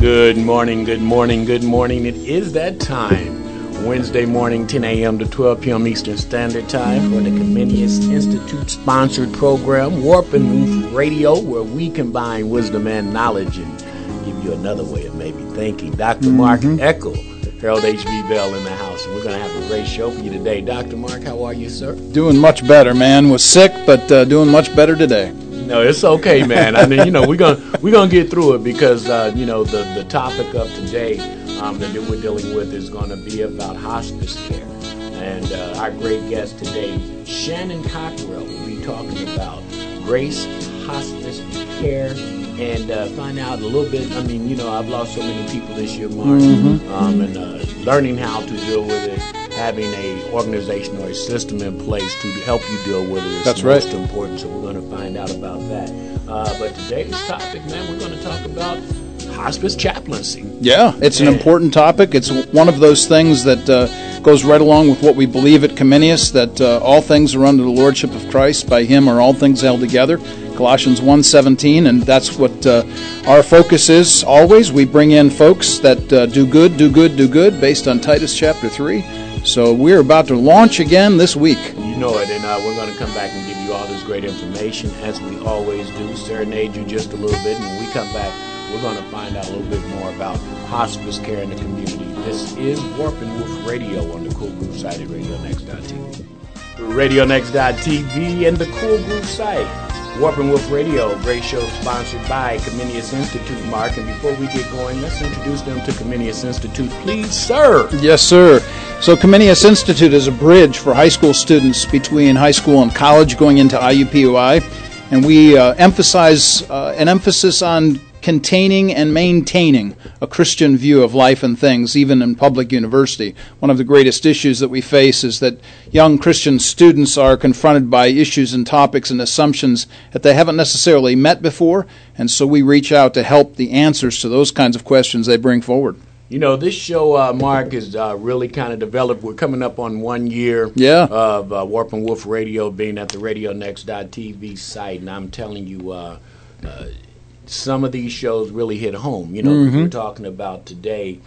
Good morning, good morning, good morning. It is that time. Wednesday morning, 10 a.m. to 12 p.m. Eastern Standard Time for the Comenius Institute sponsored program, Warp and Woof Radio, where we combine wisdom and knowledge and give you another way of maybe thinking. doctor Mark Eckel, Harold H.B. Bell in the house, and we're going to have a great show for you today. Dr. Mark, how are you, sir? Doing much better, man. Was sick, but uh, doing much better today. No, it's okay, man. I mean, you know, we're gonna we're gonna get through it because uh, you know the the topic of today um, that we're dealing with is going to be about hospice care, and uh, our great guest today, Shannon Cockrell, will be talking about Grace Hospice Care and uh, find out a little bit. I mean, you know, I've lost so many people this year, Mark, mm-hmm. um, and uh, learning how to deal with it having a organization or a system in place to help you deal with it is That's most right. important. So we're going to find out about that. Uh, but today's topic, man, we're going to talk about hospice chaplaincy. Yeah, it's an important topic. It's one of those things that uh, goes right along with what we believe at Comenius that uh, all things are under the lordship of Christ. By Him are all things held together. Colossians 1:17, and that's what uh, our focus is always. We bring in folks that uh, do good, do good, do good, based on Titus chapter three. So we're about to launch again this week. You know it, and uh, we're going to come back and give you all this great information as we always do. Serenade you just a little bit, and when we come back, we're going to find out a little bit more about hospice care in the community. This is Warp and Woof Radio on the Cool Groove site at RadioNext.tv. RadioNext.tv and the Cool Groove site. Warp and Woof Radio, great show sponsored by Comenius Institute, Mark. And before we get going, let's introduce them to Comenius Institute, please, sir. Yes, sir. So, Comenius Institute is a bridge for high school students between high school and college going into IUPUI. And we uh, emphasize uh, an emphasis on containing and maintaining a Christian view of life and things, even in public university. One of the greatest issues that we face is that young Christian students are confronted by issues and topics and assumptions that they haven't necessarily met before, and so we reach out to help the answers to those kinds of questions they bring forward. You know, this show, uh, Mark, is uh, really kind of developed. We're coming up on one year yeah. of uh, Warp and Woof Radio being at the RadioNext.tv site, and I'm telling you, uh, uh, some of these shows really hit home. You know, mm-hmm. we're talking about today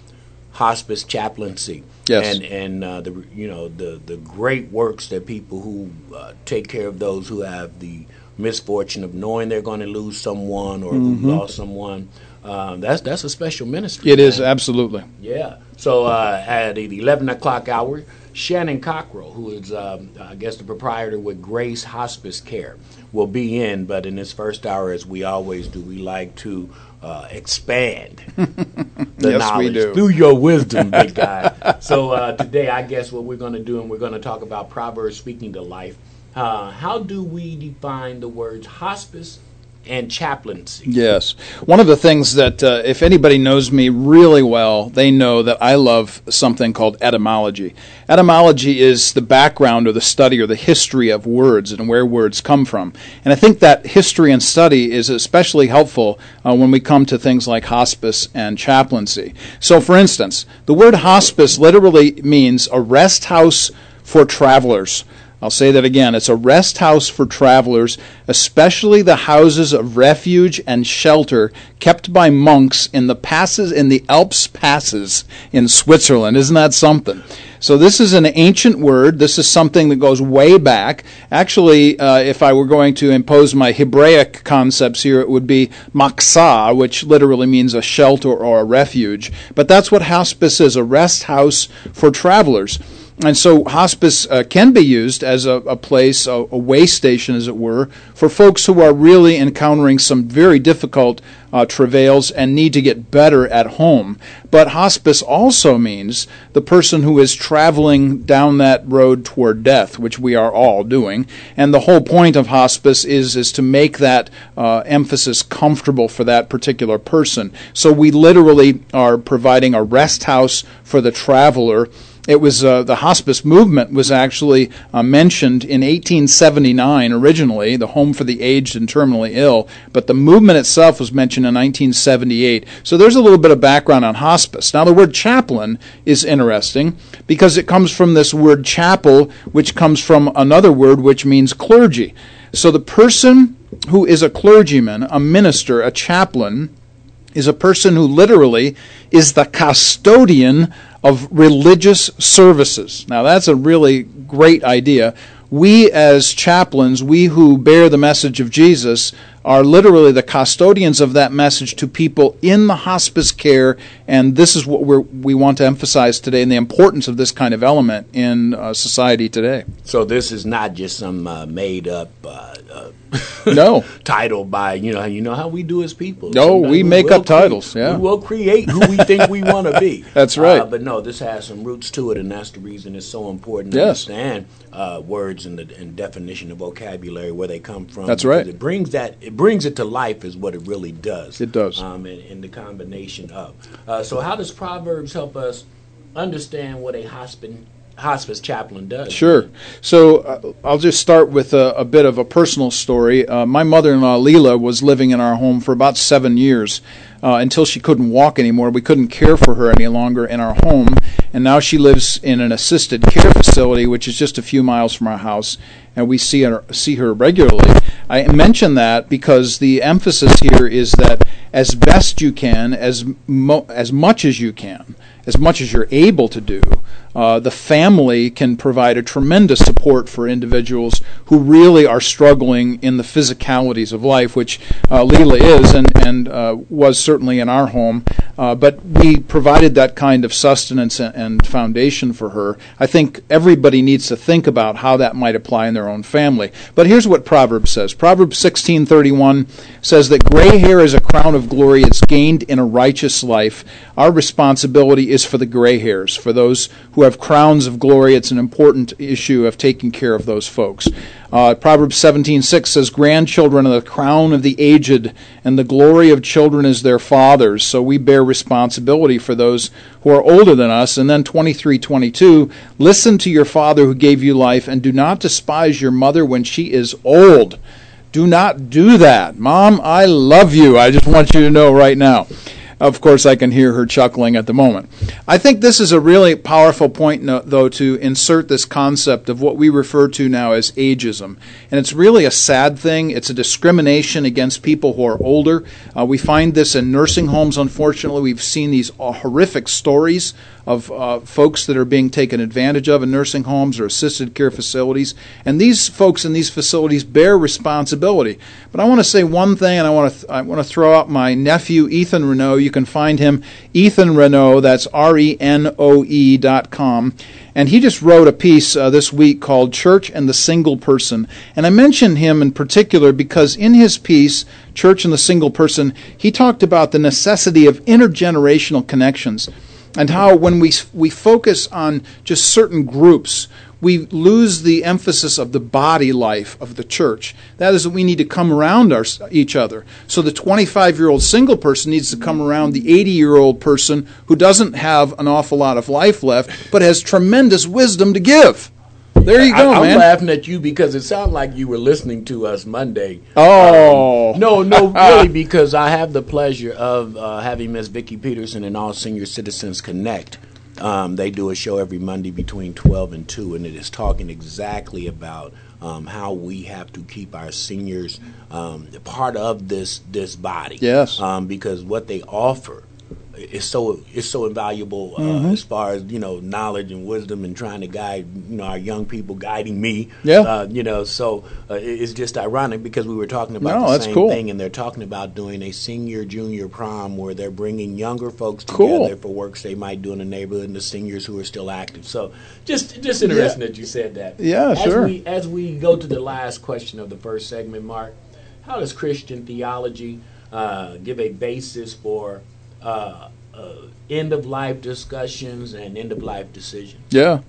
hospice chaplaincy. Yes. And and uh, the you know the the great works that people who uh, take care of those who have the misfortune of knowing they're going to lose someone or mm-hmm. who lost someone. Um, that's that's a special ministry. It man. is absolutely. Yeah. So uh, at the eleven o'clock hour, Shannon Cockrell, who is, um, I guess, the proprietor with Grace Hospice Care, will be in. But in this first hour, as we always do, we like to uh, expand the yes, knowledge through your wisdom, big guy. so uh, today, I guess what we're going to do, and we're going to talk about Proverbs speaking to life. Uh, how do we define the words hospice and chaplaincy. Yes. One of the things that, uh, if anybody knows me really well, they know that I love something called etymology. Etymology is the background or the study or the history of words and where words come from. And I think that history and study is especially helpful uh, when we come to things like hospice and chaplaincy. So, for instance, the word hospice literally means a rest house for travelers. I'll say that again. It's a rest house for travelers, especially the houses of refuge and shelter kept by monks in the passes in the Alps passes in Switzerland. Isn't that something? So this is an ancient word. This is something that goes way back. Actually, uh, if I were going to impose my Hebraic concepts here, it would be maksah, which literally means a shelter or a refuge. But that's what hospice is, a rest house for travelers. And so hospice uh, can be used as a, a place, a, a, way station, as it were, for folks who are really encountering some very difficult uh, travails and need to get better at home. But hospice also means the person who is traveling down that road toward death, which we are all doing. And the whole point of hospice is, is to make that uh, emphasis comfortable for that particular person. So we literally are providing a rest house for the traveler it was uh, the hospice movement was actually uh, mentioned in 1879 originally, the Home for the Aged and Terminally Ill, but the movement itself was mentioned in 1978. So there's a little bit of background on hospice. Now the word chaplain is interesting because it comes from this word chapel, which comes from another word which means clergy. So the person who is a clergyman, a minister, a chaplain, is a person who literally is the custodian of religious services. Now, that's a really great idea. We, as chaplains, we who bear the message of Jesus, are literally the custodians of that message to people in the hospice care, and this is what we we want to emphasize today and the importance of this kind of element in uh, society today. So, this is not just some uh, made up. Uh, uh no title by you know you know how we do as people. No, Sometimes we make up titles. Yeah, we will create who we think we want to be. That's right. Uh, but no, this has some roots to it, and that's the reason it's so important to yes. understand uh, words and the and definition of vocabulary where they come from. That's right. It brings that it brings it to life is what it really does. It does. Um, in, in the combination of. Uh, so how does Proverbs help us understand what a hospice hospice chaplain does. Sure. So uh, I'll just start with a, a, bit of a personal story. Uh, my mother in law, Leela, was living in our home for about seven years uh, until she couldn't walk anymore. We couldn't care for her any longer in our home, and now she lives in an assisted care facility, which is just a few miles from our house, and we see her, see her regularly. I mention that because the emphasis here is that as best you can, as, mo- as much as you can, as much as you're able to do, uh, the family can provide a tremendous support for individuals who really are struggling in the physicalities of life, which uh, Leela is and, and uh, was certainly in our home. Uh, but we provided that kind of sustenance and, and foundation for her. I think everybody needs to think about how that might apply in their own family. But here's what Proverbs says. Proverbs 16:31 says that gray hair is a crown of glory. It's gained in a righteous life. Our responsibility is for the gray hairs, for those who have crowns of glory. It's an important issue of taking care of those folks. Uh, Proverbs 17:6 says, "Grandchildren are the crown of the aged, and the glory of children is their fathers." So we bear responsibility for those who are older than us. And then 23:22, "Listen to your father who gave you life, and do not despise your mother when she is old." Do not do that. Mom, I love you. I just want you to know right now. Of course, I can hear her chuckling at the moment. I think this is a really powerful point, though, to insert this concept of what we refer to now as ageism. And it's really a sad thing. It's a discrimination against people who are older. Uh, we find this in nursing homes, unfortunately. We've seen these uh, horrific stories of uh, folks that are being taken advantage of in nursing homes or assisted care facilities. And these folks in these facilities bear responsibility. But I want to say one thing, and I want to th- I want to throw out my nephew Ethan Renoe. You can find him Ethan Renoe. That's R E N O E dot com. And he just wrote a piece uh, this week called Church and the Single Person. And I mention him in particular because in his piece, Church and the Single Person, he talked about the necessity of intergenerational connections and how when we, we focus on just certain groups, we lose the emphasis of the body life of the church. That is that we need to come around our, each other. So the 25 year old single person needs to come around the 80 year old person who doesn't have an awful lot of life left, but has tremendous wisdom to give. There you go, I, am man. laughing at you because it sounded like you were listening to us Monday. Oh um, no, no, really, because I have the pleasure of uh, having Miss Vicki Peterson and All Senior Citizens Connect. Um, they do a show every Monday between twelve and two, and it is talking exactly about um, how we have to keep our seniors um, part of this this body. Yes, um, because what they offer is so it's so invaluable uh, mm-hmm. as far as you know knowledge and wisdom and trying to guide you know our young people guiding me yeah uh, you know so uh, it's just ironic because we were talking about no, the same cool. thing and they're talking about doing a senior junior prom where they're bringing younger folks cool. together for works they might do in the neighborhood and the seniors who are still active so just just interesting yeah. that you said that yeah as sure we, as we go to the last question of the first segment Mark how does Christian theology uh, give a basis for uh, end of life discussions and end of life decisions. Yeah.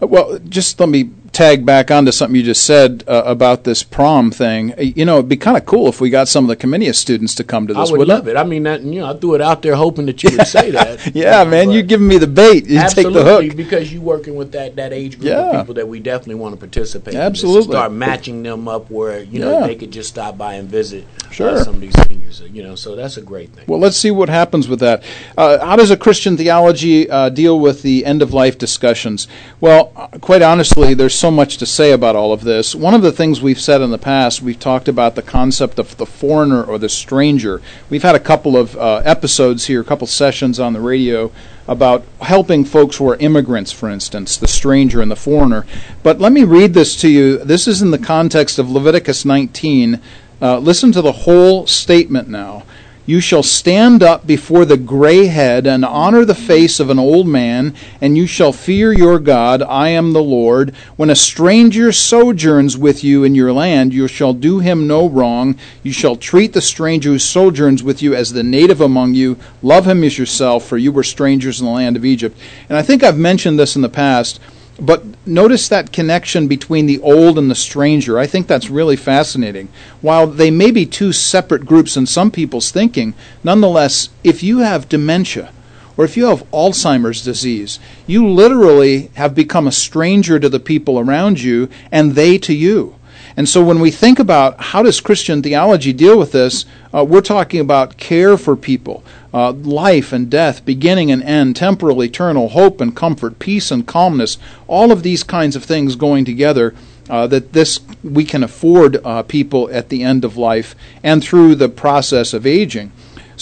Well, just let me tag back onto something you just said uh, about this prom thing. Uh, you know, it'd be kind of cool if we got some of the Comenius students to come to this. I would love it? it? I mean, that, you know, I threw it out there hoping that you would say that. yeah, man, you're giving me the bait. You absolutely, take the hook because you're working with that that age group yeah. of people that we definitely want to participate. Absolutely, in start matching them up where you know yeah. they could just stop by and visit sure. Uh, some of these seniors. You know, so that's a great thing. Well, let's see what happens with that. Uh, how does a Christian theology uh, deal with the end of life discussions? Well, uh, quite honestly, there's so much to say about all of this. One of the things we've said in the past, we've talked about the concept of the foreigner or the stranger. We've had a couple of uh, episodes here, a couple sessions on the radio about helping folks who are immigrants, for instance, the stranger and the foreigner. But let me read this to you. This is in the context of Leviticus 19. Uh, listen to the whole statement now. You shall stand up before the gray head and honor the face of an old man, and you shall fear your God. I am the Lord. When a stranger sojourns with you in your land, you shall do him no wrong. You shall treat the stranger who sojourns with you as the native among you. Love him as yourself, for you were strangers in the land of Egypt. And I think I've mentioned this in the past. But notice that connection between the old and the stranger. I think that's really fascinating. While they may be two separate groups in some people's thinking, nonetheless, if you have dementia, or if you have Alzheimer's disease, you literally have become a stranger to the people around you and they to you. And so when we think about how does Christian theology deal with this, uh, we're talking about care for people, uh, life and death, beginning and end, temporal, eternal, hope and comfort, peace and calmness, all of these kinds of things going together. Uh, that this we can afford uh, people at the end of life and through the process of aging.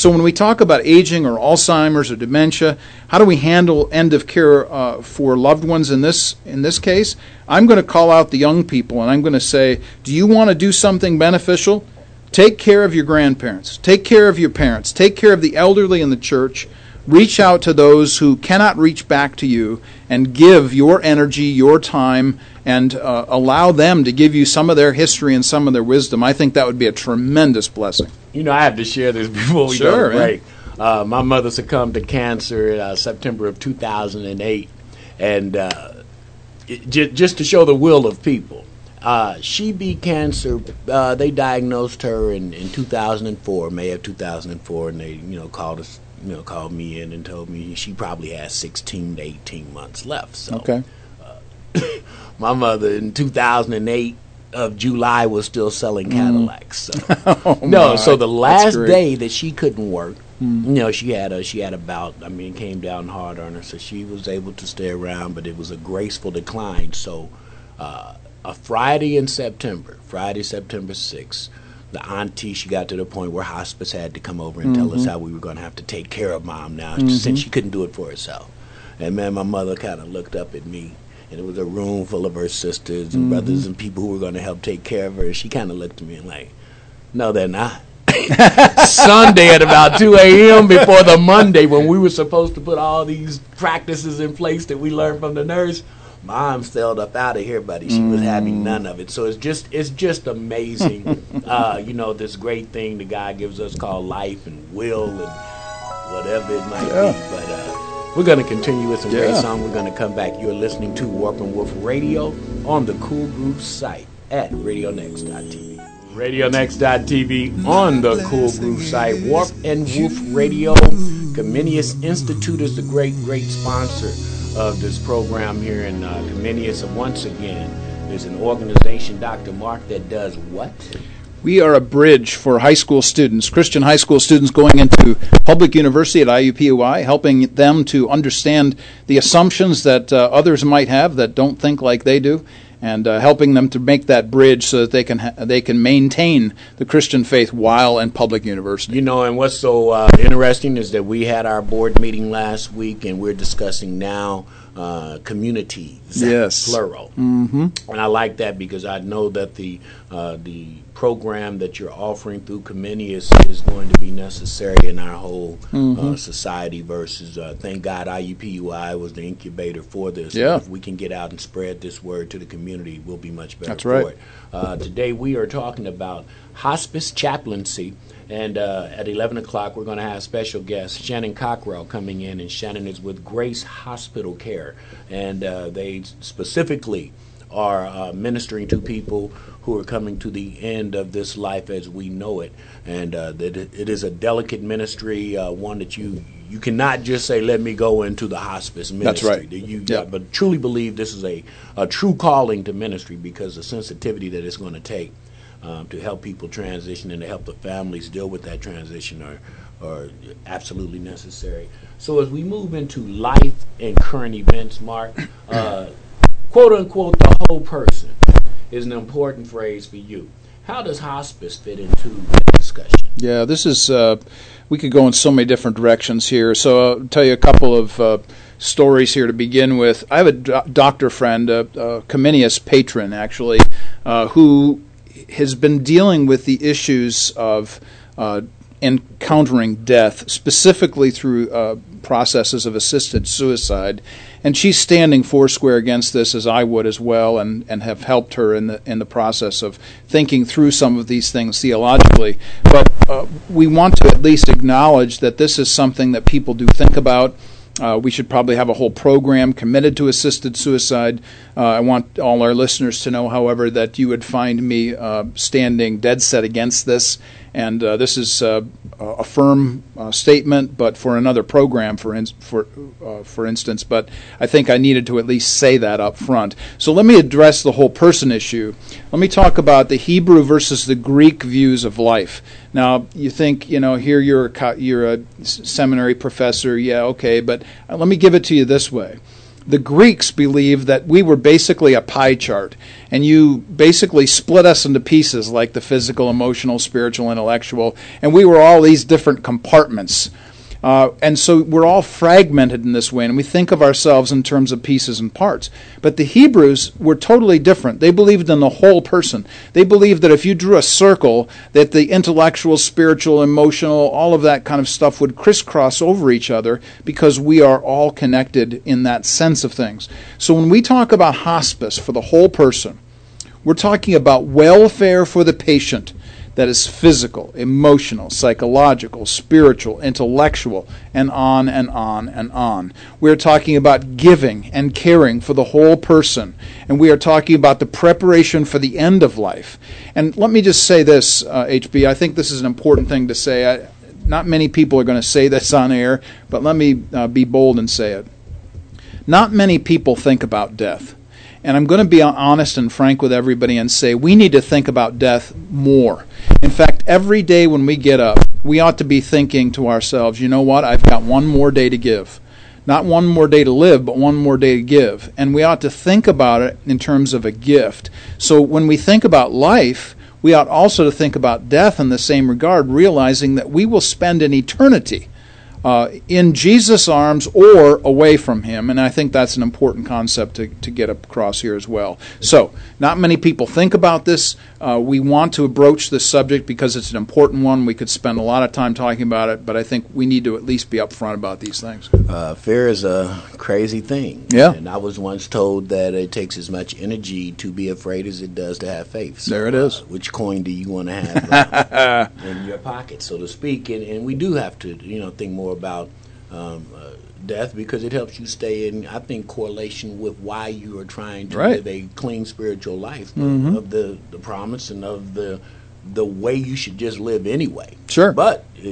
So when we talk about aging or Alzheimer's or dementia, how do we handle end of care uh, for loved ones in this in this case? I'm going to call out the young people and I'm going to say, do you want to do something beneficial? Take care of your grandparents. Take care of your parents. Take care of the elderly in the church. Reach out to those who cannot reach back to you and give your energy, your time, and uh, allow them to give you some of their history and some of their wisdom. I think that would be a tremendous blessing. You know, I have to share this before we sure, go break. Uh, my mother succumbed to cancer in uh, September of 2008, and uh, it, j- just to show the will of people. Uh, she beat cancer. Uh, they diagnosed her in, in 2004, May of 2004, and they, you know, called us, you know, called me in and told me she probably has 16 to 18 months left. So, okay. My mother in 2008 of July was still selling mm. Cadillacs. So. oh no, my. so the last day that she couldn't work, mm. you know, she had a she had about. I mean, came down hard on her, so she was able to stay around, but it was a graceful decline. So, uh, a Friday in September, Friday September sixth, the auntie she got to the point where hospice had to come over and tell us mm-hmm. how we were going to have to take care of mom now, since mm-hmm. she couldn't do it for herself. And man, my mother kind of looked up at me and it was a room full of her sisters and brothers and people who were going to help take care of her. And she kind of looked at me and like, no, they're not. Sunday at about 2 a.m. before the Monday when we were supposed to put all these practices in place that we learned from the nurse. Mom sailed up out of here, buddy. She was having none of it. So it's just it's just amazing, uh, you know, this great thing that God gives us called life and will and whatever it might Yeah. be. But uh, we're going to continue with some great song. We're going to come back. You're listening to Warp and Woof Radio on the Cool Groove site at RadioNext.tv. RadioNext.tv on the Cool Groove site. Warp and Woof Radio. Comenius Institute is the great, great sponsor of this program here in uh, Comenius. And once again, there's an organization, Dr. Mark, that does what? We are a bridge for high school students, Christian high school students going into public university at IUPUI, helping them to understand the assumptions that uh, others might have that don't think like they do, and uh, helping them to make that bridge so that they can ha- they can maintain the Christian faith while in public university. You know, and what's so uh, interesting is that we had our board meeting last week, and we're discussing now uh, communities, Yes. plural. Mm-hmm. And I like that because I know that the uh, the program that you're offering through Comenius is going to be necessary in our whole uh, society. Versus, uh, thank God, IUPUI was the incubator for this. Yeah. If we can get out and spread this word to the community, we'll be much better That's for right. it. Uh, today we are talking about hospice chaplaincy, and uh, at 11 o'clock we're going to have special guest Shannon Cockrell coming in, and Shannon is with Grace Hospital Care, and uh, they specifically are uh, ministering to people who are coming to the end of this life as we know it, and uh, that it is a delicate ministry, uh, one that you you cannot just say, "Let me go into the hospice ministry." That's right. You, Yeah. but truly believe this is a, a true calling to ministry because the sensitivity that it's going to take um, to help people transition and to help the families deal with that transition are, are absolutely necessary. So as we move into life and current events, Mark, uh, quote unquote, the whole person is an important phrase for you. How does hospice fit into the discussion? Yeah, this is. Uh, we could go in so many different directions here. So I'll tell you a couple of uh, stories here to begin with. I have a do- doctor friend, a, a Comenius patron, actually, uh, who has been dealing with the issues of uh, encountering death, specifically through uh, processes of assisted suicide. And she's standing foursquare against this, as I would as well, and, and have helped her in the in the process of thinking through some of these things theologically. But uh, we want to at least acknowledge that this is something that people do think about. Uh, we should probably have a whole program committed to assisted suicide. Uh, I want all our listeners to know, however, that you would find me uh, standing dead set against this and uh, this is uh, a firm uh, statement, but for another program, for in, for uh, for instance. But I think I needed to at least say that up front. So let me address the whole person issue. Let me talk about the Hebrew versus the Greek views of life. Now you think you know here you're a, you're a seminary professor, yeah, okay, but uh, let me give it to you this way the Greeks believed that we were basically a pie chart, and you basically split us into pieces like the physical, emotional, spiritual, intellectual, and we were all these different compartments. Uh, and so we're all fragmented in this way, and we think of ourselves in terms of pieces and parts. But the Hebrews were totally different. They believed in the whole person. They believed that if you drew a circle, that the intellectual, spiritual, emotional, all of that kind of stuff would crisscross over each other because we are all connected in that sense of things. So when we talk about hospice for the whole person, we're talking about welfare for the patient that is physical, emotional, psychological, spiritual, intellectual, and on and on and on. We are talking about giving and caring for the whole person, and we are talking about the preparation for the end of life. And let me just say this, uh, HB, I think this is an important thing to say. I, not many people are going to say this on air, but let me uh, be bold and say it. Not many people think about death. And I'm going to be honest and frank with everybody and say we need to think about death more. In fact, every day when we get up, we ought to be thinking to ourselves, you know what? I've got one more day to give. Not one more day to live, but one more day to give. And we ought to think about it in terms of a gift. So when we think about life, we ought also to think about death in the same regard, realizing that we will spend an eternity uh, in Jesus' arms or away from him. And I think that's an important concept to, to get across here as well. So, not many people think about this. Uh, we want to broach this subject because it's an important one. We could spend a lot of time talking about it, but I think we need to at least be upfront about these things. Uh, fear is a crazy thing. Yeah. And I was once told that it takes as much energy to be afraid as it does to have faith. So, there it is. Uh, which coin do you want to have in your pocket, so to speak? And, and we do have to, you know, think more about um, uh, death because it helps you stay in, I think, correlation with why you are trying to right. live a clean spiritual life mm-hmm. of the, the promise and of the the way you should just live anyway. Sure. But uh,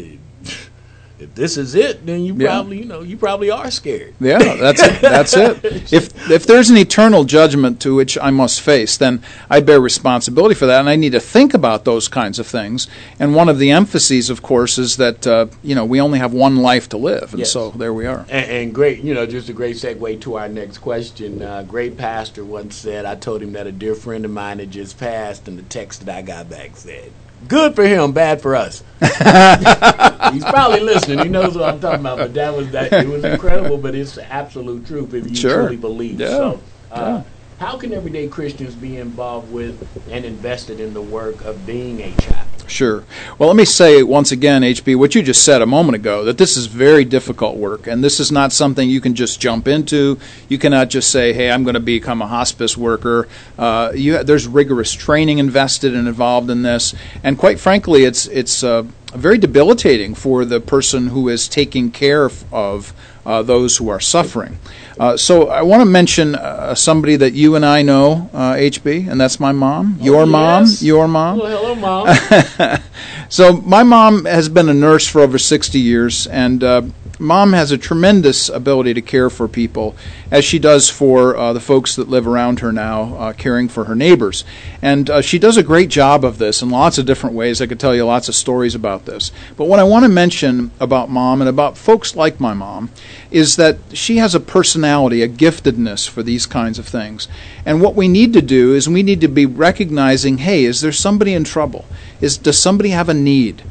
if this is it, then you Yeah. probably you know you probably are scared. Yeah, that's it. That's it. If if there's an eternal judgment to which I must face, then I bear responsibility for that, and I need to think about those kinds of things. And one of the emphases, of course, is that uh, you know we only have one life to live, and Yes. so there we are. And, and great, you know, just a great segue to our next question. Uh, great pastor once said, I told him that a dear friend of mine had just passed, and the text that I got back said, Good for him, bad for us. He's probably listening. He knows what I'm talking about. But that was that. It was incredible, but it's the absolute truth if you Sure. truly believe. Yeah. So, uh, Yeah. how can everyday Christians be involved with and invested in the work of being a chaplain? Sure. Well, let me say once again, HB, what you just said a moment ago, that this is very difficult work, and this is not something you can just jump into. You cannot just say, "Hey, I'm going to become a hospice worker." Uh, you, there's rigorous training invested and involved in this, and quite frankly, it's it's uh, very debilitating for the person who is taking care of uh, those who are suffering. Uh, so I want to mention uh, somebody that you and I know, uh, HB, and that's my mom. Your mom. yes. Your mom. Well, hello, mom. So my mom has been a nurse for over 60 years, and uh, mom has a tremendous ability to care for people, as she does for uh, the folks that live around her now, uh, caring for her neighbors. And uh, she does a great job of this in lots of different ways. I could tell you lots of stories about this. But what I want to mention about mom and about folks like my mom is that she has a personality, a giftedness for these kinds of things. And what we need to do is we need to be recognizing hey, is there somebody in trouble? Is, does somebody have a need?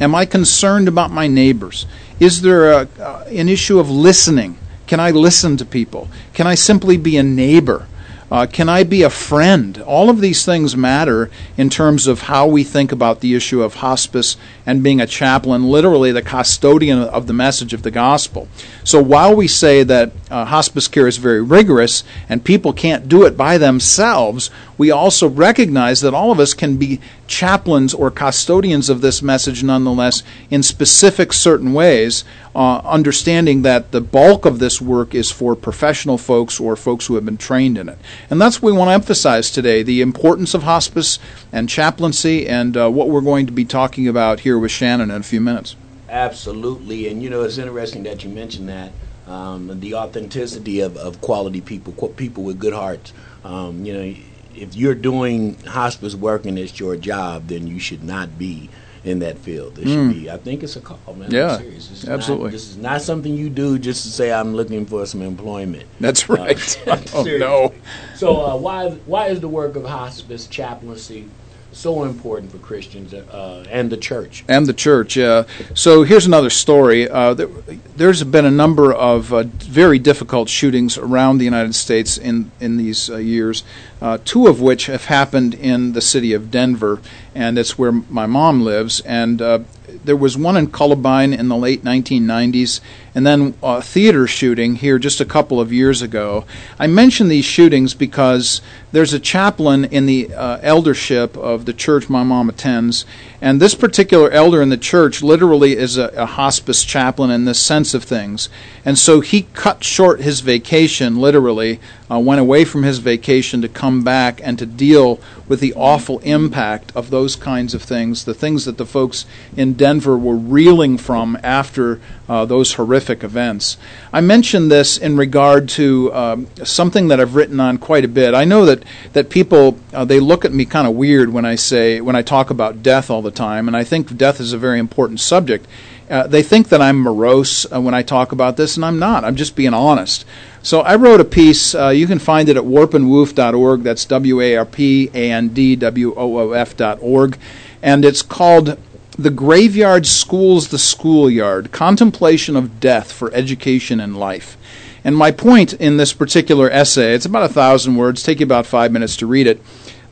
Am I concerned about my neighbors? Is there a, uh, an issue of listening? Can I listen to people? Can I simply be a neighbor? Uh, can I be a friend? All of these things matter in terms of how we think about the issue of hospice and being a chaplain, literally the custodian of the message of the gospel. So while we say that uh, hospice care is very rigorous and people can't do it by themselves, we also recognize that all of us can be chaplains or custodians of this message nonetheless in specific certain ways, uh, understanding that the bulk of this work is for professional folks or folks who have been trained in it. And that's what we want to emphasize today the importance of hospice and chaplaincy and uh, what we're going to be talking about here with Shannon in a few minutes. Absolutely. And you know, it's interesting that you mentioned that. Um, the authenticity of, of quality people, people with good hearts. Um, you know, if you're doing hospice work and it's your job, then you should not be in that field. It mm. should be. I think it's a call, man. Yeah, absolutely. Not, this is not something you do just to say I'm looking for some employment. That's right. Uh, oh no. So uh, why why is the work of hospice chaplaincy so important for Christians uh, and the church. And the church, yeah. So here's another story. Uh, there, has been a number of uh, very difficult shootings around the United States in in these uh, years. Uh, two of which have happened in the city of Denver, and that's where my mom lives. And uh, there was one in Columbine in the late 1990s, and then a theater shooting here just a couple of years ago. I mention these shootings because there's a chaplain in the uh, eldership of the church my mom attends, and this particular elder in the church literally is a, a hospice chaplain in the sense of things. And so he cut short his vacation, literally, uh, went away from his vacation to come back and to deal with the awful impact of those kinds of things, the things that the folks in Denver were reeling from after uh, those horrific events. I mention this in regard to um, something that I've written on quite a bit. I know that that people uh, they look at me kind of weird when I say when I talk about death all the time, and I think death is a very important subject. Uh, they think that I'm morose uh, when I talk about this, and I'm not. I'm just being honest. So I wrote a piece. Uh, you can find it at warpandwoof.org. That's W A R P A N D W O O F.org. And it's called The Graveyard Schools the Schoolyard Contemplation of Death for Education and Life. And my point in this particular essay, it's about a thousand words, take you about five minutes to read it,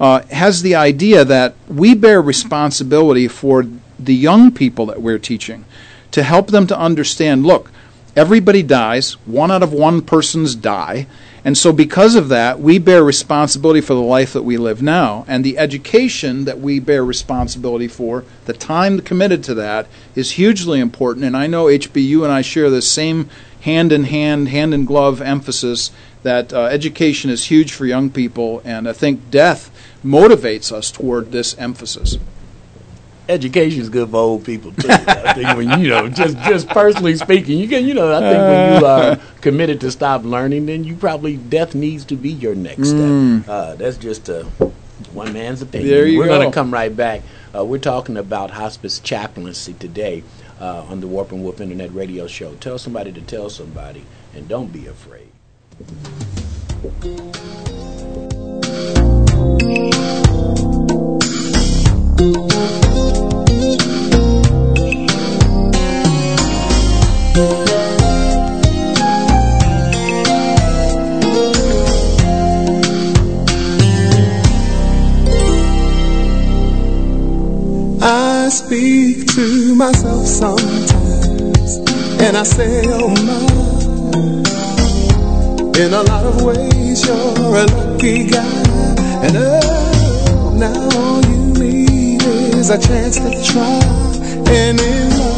uh, has the idea that we bear responsibility for the young people that we're teaching to help them to understand look, everybody dies, one out of one persons die. And so, because of that, we bear responsibility for the life that we live now. And the education that we bear responsibility for, the time committed to that, is hugely important. And I know HB you and I share the same hand in hand, hand in glove emphasis that uh, education is huge for young people, and I think death motivates us toward this emphasis. Education is good for old people too. I think when you know, just just personally speaking, you can you know, I think when you are committed to stop learning, then you probably death needs to be your next mm. step. Uh, that's just a one man's opinion. We're going to come right back. Uh, we're talking about hospice chaplaincy today uh, on the Warp and Woof Internet Radio Show. Tell somebody to tell somebody, and don't be afraid. I speak to myself sometimes, and I say, Oh my. In a lot of ways, you're a lucky guy, and oh, now all you need is a chance to try and in love.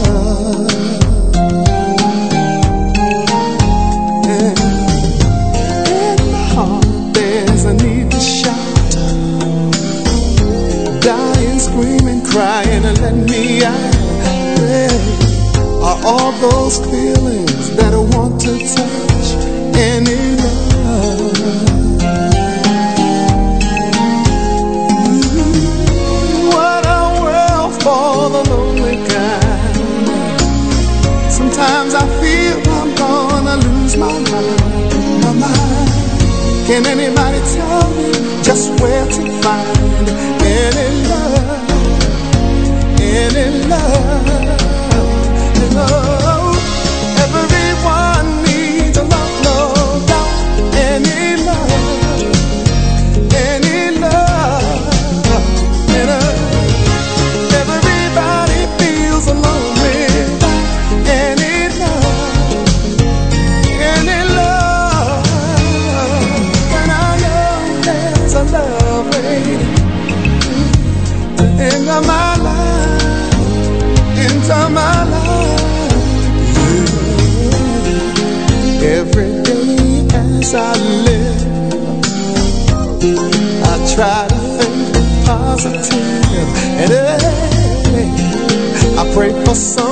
crying and let me out. Where are all those feelings that I want to touch any love? What a world for the lonely kind. Sometimes I feel I'm gonna lose my mind, my mind. Can anybody tell me just where to Any love? Pray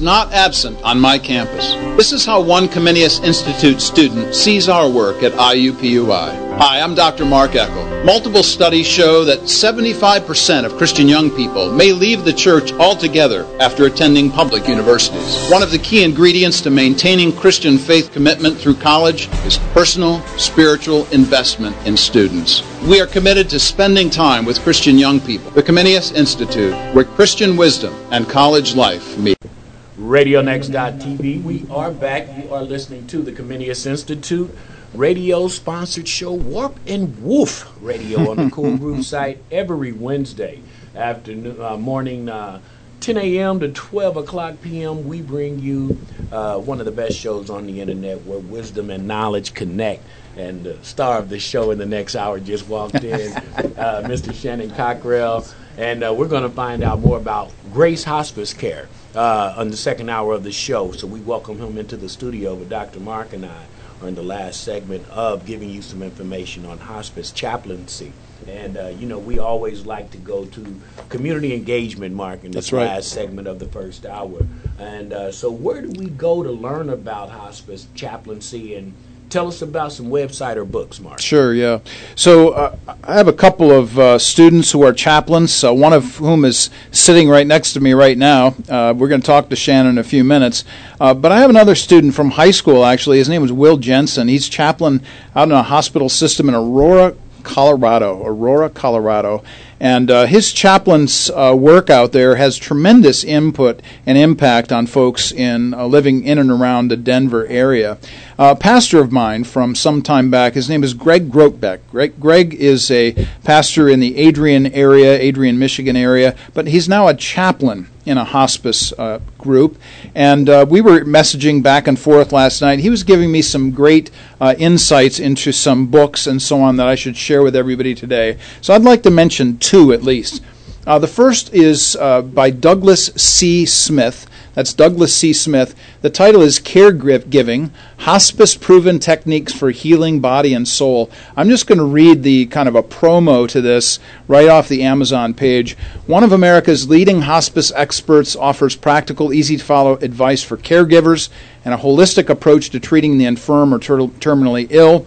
not absent on my campus. This is how one Comenius Institute student sees our work at IUPUI. Hi, I'm Dr. Mark Eckel. Multiple studies show that 75% of Christian young people may leave the church altogether after attending public universities. One of the key ingredients to maintaining Christian faith commitment through college is personal, spiritual investment in students. We are committed to spending time with Christian young people. The Comenius Institute, where Christian wisdom and college life meet. RadioNext.tv. We are back. You are listening to the Comenius Institute radio sponsored show, Warp and Woof Radio on the Cool Groove site every Wednesday afternoon, uh, morning, uh, 10 a.m. to 12 o'clock p.m. We bring you uh, one of the best shows on the internet where wisdom and knowledge connect. And the star of the show in the next hour just walked in, uh, Mr. Shannon Cockrell. And uh, we're going to find out more about Grace Hospice Care uh, on the second hour of the show. So we welcome him into the studio with Dr. Mark and I are in the last segment of giving you some information on hospice chaplaincy. And, uh, you know, we always like to go to community engagement, Mark, in this right. last segment of the first hour. And uh, so, where do we go to learn about hospice chaplaincy? And tell us about some website or books, Mark. Sure, yeah. So uh, I have a couple of uh, students who are chaplains, uh, one of whom is sitting right next to me right now. Uh, we're going to talk to Shannon in a few minutes. Uh, but I have another student from high school, actually. His name is Will Jensen. He's chaplain out in a hospital system in Aurora, Colorado. Aurora, Colorado. And uh, his chaplain's uh, work out there has tremendous input and impact on folks in uh, living in and around the Denver area. A pastor of mine from some time back, his name is Greg Grotbeck. Greg, Greg is a pastor in the Adrian area, Adrian, Michigan area, but he's now a chaplain in a hospice uh, group. And uh, we were messaging back and forth last night. He was giving me some great uh, insights into some books and so on that I should share with everybody today. So I'd like to mention two at least. Uh, the first is uh, by Douglas C. Smith. That's Douglas C. Smith. The title is Caregiving Hospice Proven Techniques for Healing Body and Soul. I'm just going to read the kind of a promo to this right off the Amazon page. One of America's leading hospice experts offers practical, easy to follow advice for caregivers and a holistic approach to treating the infirm or ter- terminally ill.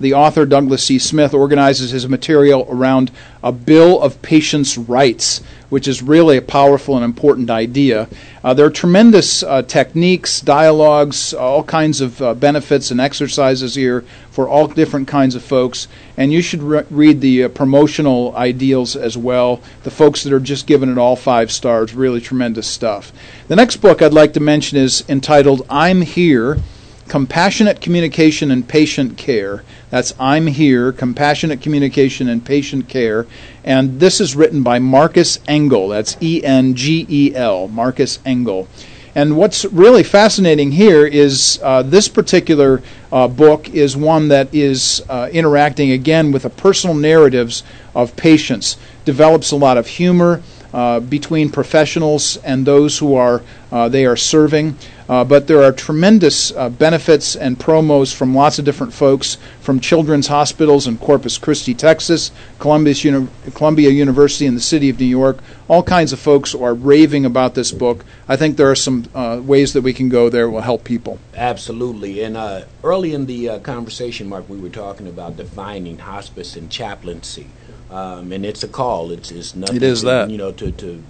The author, Douglas C. Smith, organizes his material around a Bill of Patients' Rights, which is really a powerful and important idea. Uh, there are tremendous uh, techniques, dialogues, all kinds of uh, benefits and exercises here for all different kinds of folks. And you should re- read the uh, promotional ideals as well. The folks that are just giving it all five stars, really tremendous stuff. The next book I'd like to mention is entitled I'm Here Compassionate Communication and Patient Care. That's I'm Here, Compassionate Communication and Patient Care. And this is written by Marcus Engel. That's E N G E L, Marcus Engel. And what's really fascinating here is uh, this particular uh, book is one that is uh, interacting again with the personal narratives of patients, develops a lot of humor. Uh, between professionals and those who are uh, they are serving. Uh, but there are tremendous uh, benefits and promos from lots of different folks from children's hospitals in Corpus Christi, Texas, Uni- Columbia University in the city of New York. All kinds of folks are raving about this book. I think there are some uh, ways that we can go there will help people. Absolutely. And uh, early in the conversation, Mark, we were talking about defining hospice and chaplaincy. Um, and it's a call. It's, it's nothing. It is to, that you know to to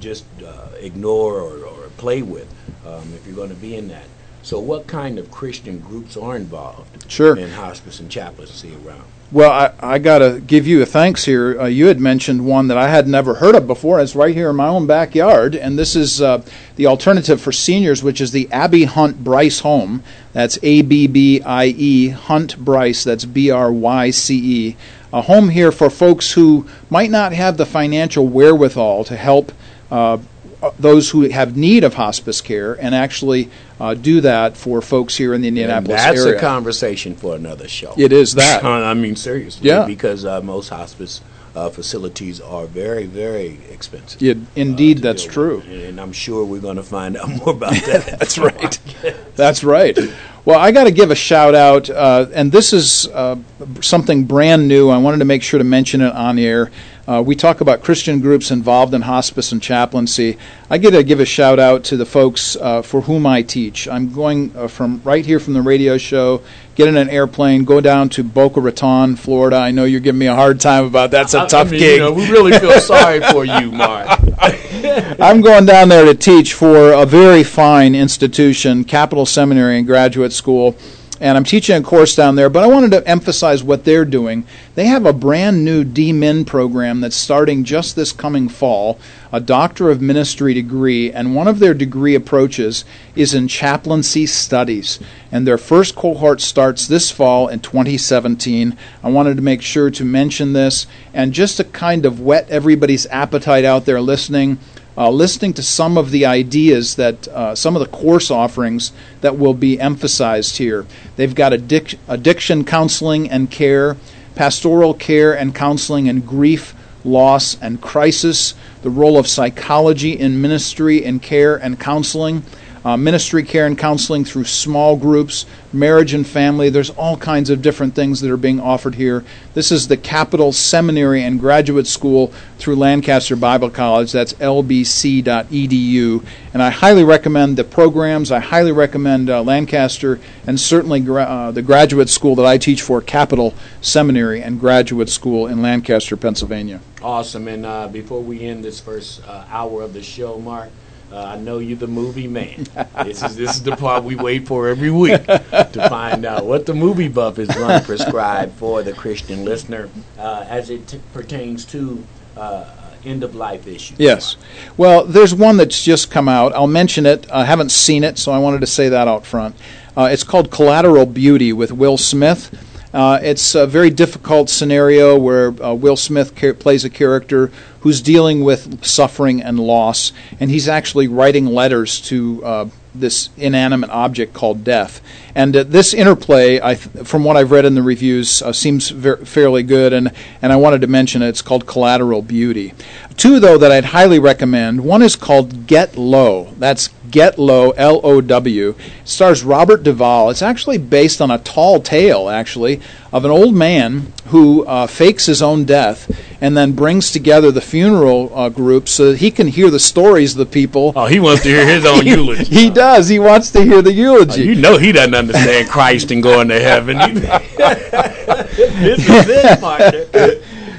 just uh, ignore or, or, play with um, if you're going to be in that. So, what kind of Christian groups are involved sure. in hospice and chaplaincy around? Well, I, I got to give you a thanks here. Uh, you had mentioned one that I had never heard of before. It's right here in my own backyard, and this is uh, the alternative for seniors, which is the Abbie Hunt Bryce Home. That's A B B I E Hunt Bryce. That's B R Y C E a home here for folks who might not have the financial wherewithal to help uh, those who have need of hospice care and actually uh, do that for folks here in the Indianapolis and that's area. That's a conversation for another show. It is that. I mean, seriously. Yeah. Because uh, most hospice uh, facilities are very, very expensive. Indeed, uh, that's true. With. And I'm sure we're going to find out more about that. that's right. that's right. Well, I got to give a shout out, uh, and this is uh, something brand new. I wanted to make sure to mention it on air. Uh, we talk about Christian groups involved in hospice and chaplaincy. I get to give a shout out to the folks uh, for whom I teach. I'm going uh, from right here from the radio show, get in an airplane, go down to Boca Raton, Florida. I know you're giving me a hard time about that. That's a I, tough I mean, gig. You know, we really feel sorry for you, Mark. I'm going down there to teach for a very fine institution, Capital Seminary and Graduate School and I'm teaching a course down there, but I wanted to emphasize what they're doing. They have a brand new DMin program that's starting just this coming fall, a Doctor of Ministry degree, and one of their degree approaches is in chaplaincy studies. And their first cohort starts this fall in 2017. I wanted to make sure to mention this and just to kind of whet everybody's appetite out there listening uh, listening to some of the ideas that uh, some of the course offerings that will be emphasized here. They've got addic- addiction counseling and care, pastoral care and counseling and grief, loss, and crisis, the role of psychology in ministry and care and counseling uh, ministry care and counseling through small groups, marriage and family. There's all kinds of different things that are being offered here. This is the Capital Seminary and Graduate School through Lancaster Bible College. That's lbc.edu. And I highly recommend the programs. I highly recommend uh, Lancaster and certainly gra- uh, the graduate school that I teach for, Capital Seminary and Graduate School in Lancaster, Pennsylvania. Awesome. And uh, before we end this first uh, hour of the show, Mark, uh, I know you're the movie man. this is this is the part we wait for every week to find out what the movie buff is going to prescribe for the Christian listener uh, as it t- pertains to uh, end of life issues. Yes. Well, there's one that's just come out. I'll mention it. I haven't seen it, so I wanted to say that out front. Uh, it's called Collateral Beauty with Will Smith. Uh, it's a very difficult scenario where uh, Will Smith ca- plays a character who's dealing with suffering and loss, and he's actually writing letters to uh, this inanimate object called death. And uh, this interplay, th- from what I've read in the reviews, uh, seems ver- fairly good, and, and I wanted to mention it. It's called Collateral Beauty. Two, though, that I'd highly recommend. One is called Get Low. That's Get Low, L O W. Stars Robert Duvall. It's actually based on a tall tale, actually, of an old man who uh, fakes his own death and then brings together the funeral uh, group so that he can hear the stories of the people. Oh, he wants to hear his own eulogy. He does. He wants to hear the Oh, eulogy. you know he doesn't understand Christ and going to heaven. this is it, partner.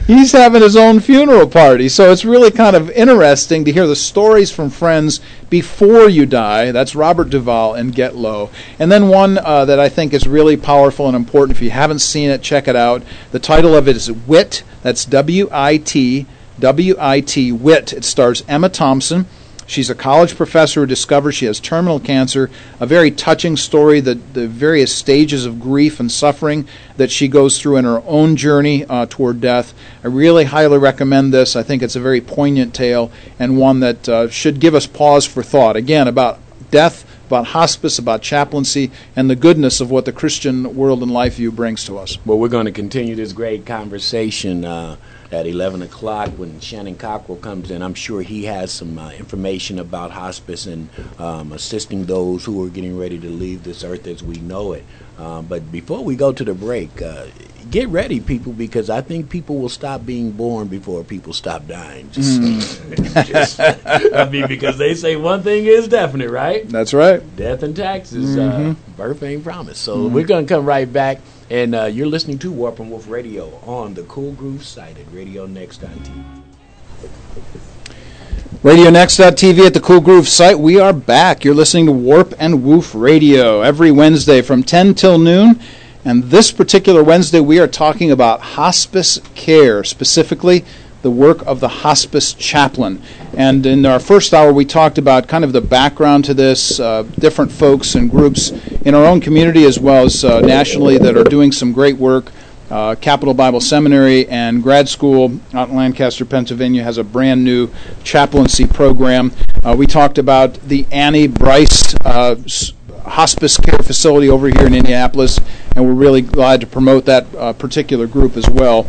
He's having his own funeral party. So it's really kind of interesting to hear the stories from friends before you die. That's Robert Duvall and Get Low. And then one uh, that I think is really powerful and important. If you haven't seen it, check it out. The title of it is Wit. That's W I T. W I T. Wit. It stars Emma Thompson. She's a college professor who discovers she has terminal cancer. A very touching story, the, the various stages of grief and suffering that she goes through in her own journey uh, toward death. I really highly recommend this. I think it's a very poignant tale and one that uh, should give us pause for thought. Again, about death, about hospice, about chaplaincy, and the goodness of what the Christian world and life view brings to us. Well, we're going to continue this great conversation uh, at 11 o'clock when Shannon Cockrell comes in. I'm sure he has some uh, information about hospice and um, assisting those who are getting ready to leave this earth as we know it. Uh, but before we go to the break, uh, get ready, people, because I think people will stop being born before people stop dying. Just, just- I mean, because they say one thing is definite, right? That's right. Death and taxes, uh, birth ain't promised. So we're going to come right back. And uh, you're listening to Warp and Woof Radio on the Cool Groove site at RadioNext.tv. RadioNext.tv at the Cool Groove site. We are back. You're listening to Warp and Woof Radio every Wednesday from 10 till noon. And this particular Wednesday, we are talking about hospice care, specifically the work of the hospice chaplain. And in our first hour, we talked about kind of the background to this, uh, different folks and groups in our own community as well as uh, nationally that are doing some great work. Uh, Capital Bible Seminary and grad school out in Lancaster, Pennsylvania has a brand new chaplaincy program. Uh, we talked about the Annie Bryce uh, hospice care facility over here in Indianapolis, and we're really glad to promote that uh, particular group as well.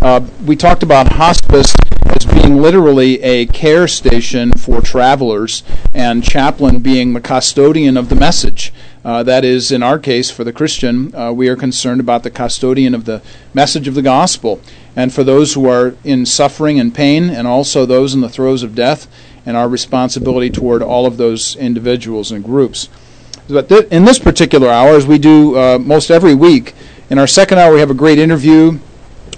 Uh, we talked about hospice as being literally a care station for travelers, and chaplain being the custodian of the message. Uh, that is, in our case, for the Christian, uh, we are concerned about the custodian of the message of the gospel. And for those who are in suffering and pain, and also those in the throes of death, and our responsibility toward all of those individuals and groups. But th- in this particular hour, as we do uh, most every week, in our second hour, we have a great interview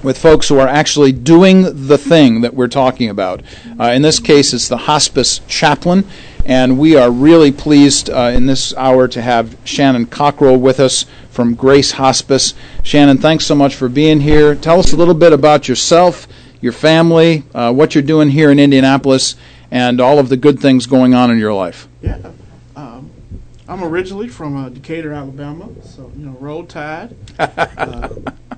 with folks who are actually doing the thing that we're talking about. Uh, in this case, it's the hospice chaplain, and we are really pleased uh, in this hour to have Shannon Cockrell with us from Grace Hospice. Shannon, thanks so much for being here. Tell us a little bit about yourself, your family, uh, what you're doing here in Indianapolis, and all of the good things going on in your life. Yeah. Um, I'm originally from uh, Decatur, Alabama, so you know, roll tide.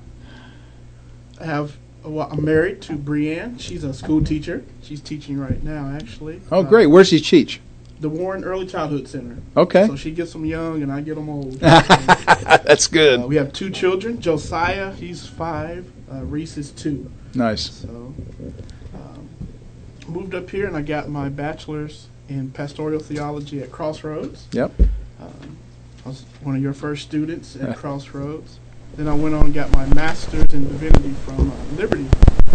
uh, I have. Well, I'm married to Brienne. She's a school teacher. She's teaching right now, actually. Oh, Uh, great. Where's she teach? the Warren Early Childhood Center. Okay. So she gets them young, and I get them old. That's Uh, good. we have two children. Josiah, he's five. Uh, Reese is two. Nice. So, um, moved up here and I got my bachelor's in pastoral theology at Crossroads. Yep. Um, I was one of your first students at Crossroads. Then I went on and got my master's in divinity from uh, Liberty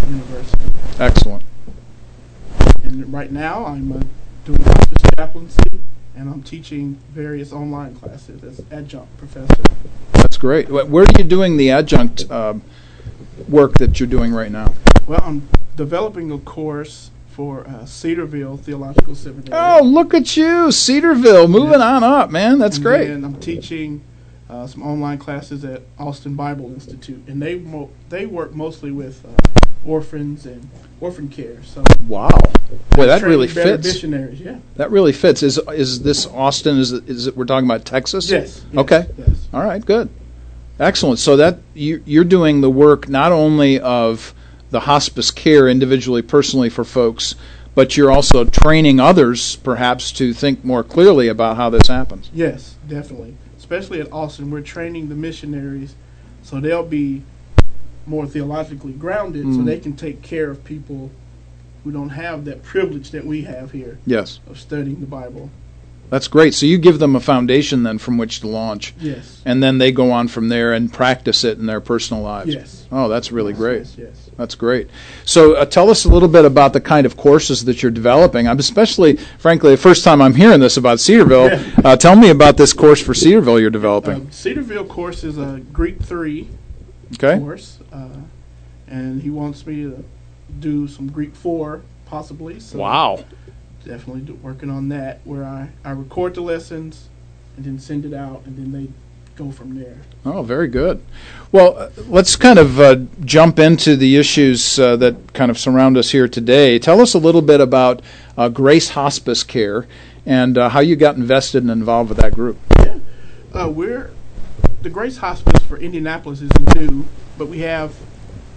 University. Excellent. And right now I'm uh, doing hospice chaplaincy and I'm teaching various online classes as adjunct professor. That's great. Where are you doing the adjunct um, work that you're doing right now? Well, I'm developing a course for uh, Cedarville Theological Seminary. Oh, look at you, Cedarville, moving on up, man. That's And great. And I'm teaching uh, some online classes at Austin Bible Institute, and they mo- they work mostly with uh, orphans and orphan care. So Wow. Boy, that really fits. Missionaries, yeah. That really fits. Is is this Austin? Is it, is it? We're talking about Texas? Yes. yes, Okay. Yes. All right. Good. Excellent. So that you, you're doing the work not only of the hospice care individually, personally for folks, but you're also training others, perhaps, to think more clearly about how this happens. Yes, definitely. Especially at Austin, we're training the missionaries, so they'll be more theologically grounded, so Mm. they can take care of people who don't have that privilege that we have here Yes. of studying the Bible. That's great. So you give them a foundation then from which to launch, Yes. and then they go on from there and practice it in their personal lives. Yes. Oh, that's really great. Yes. yes. That's great. So, uh, tell us a little bit about the kind of courses that you're developing. I'm especially, frankly, the first time I'm hearing this about Cedarville. Yeah. Uh, tell me about this course for Cedarville you're developing. Um, Cedarville course is a Greek three okay. course, uh, and he wants me to do some Greek four possibly. So Wow. Definitely working on that where I, I record the lessons and then send it out and then they go from there. Oh, very good. Well, uh, let's kind of uh, jump into the issues uh, that kind of surround us here today. Tell us a little bit about uh, Grace Hospice Care and uh, how you got invested and involved with that group. Uh, we're the Grace Hospice for Indianapolis is new, but we have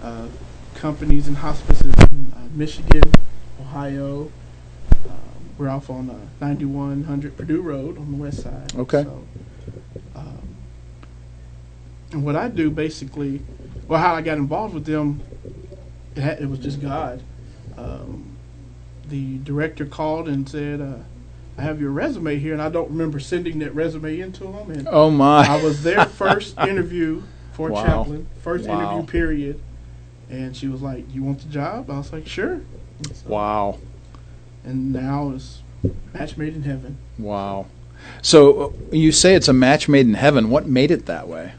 uh, companies and hospices in uh, Michigan, Ohio. We're off on uh, 9100 Purdue Road on the west side. Okay. So, um, and what I do basically, well, how I got involved with them, it, ha- it was just God. Um, the director called and said, uh, "I have your resume here," and I don't remember sending that resume into him. And Oh, my. I was their first interview for Wow. chaplain, first Wow. interview period. And she was like, "You want the job?" I was like, "Sure." So- Wow. And now it's match made in heaven. Wow. So uh, you say it's a match made in heaven. What made it that way?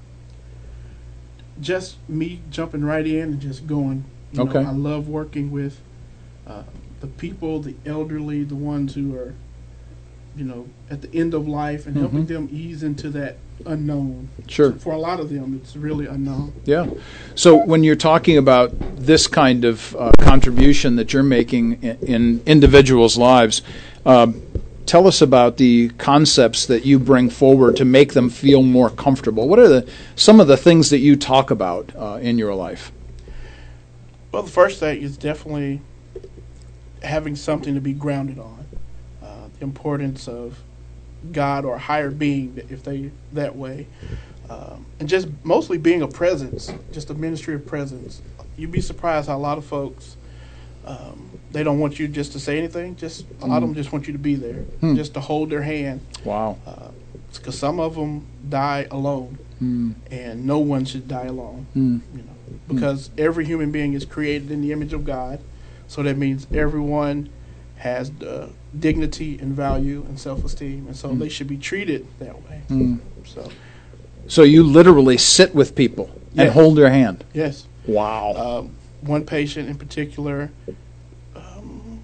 Just me jumping right in and just going. You Okay. Know, I love working with uh, the people, the elderly, the ones who are, you know, at the end of life, and helping Mhm. them ease into that unknown. Sure. For a lot of them, it's really unknown. Yeah. So when you're talking about this kind of uh, contribution that you're making in, in individuals' lives, um, tell us about the concepts that you bring forward to make them feel more comfortable. What are the some of the things that you talk about uh, in your life? Well, the first thing is definitely having something to be grounded on. Uh, importance of God or higher being, if they that way, um, and just mostly being a presence, just a ministry of presence. You'd be surprised how a lot of folks um, they don't want you just to say anything. Just a lot of them just want you to be there, Hmm. just to hold their hand, Wow. because some of them die alone, Mm. and no one should die alone Mm. you know, because every human being is created in the image of God. So that means everyone has the dignity and value and self-esteem, and so Mm. they should be treated that way. Mm. So So you literally sit with people and hold their hand. yes, Wow. um, one patient in particular, um,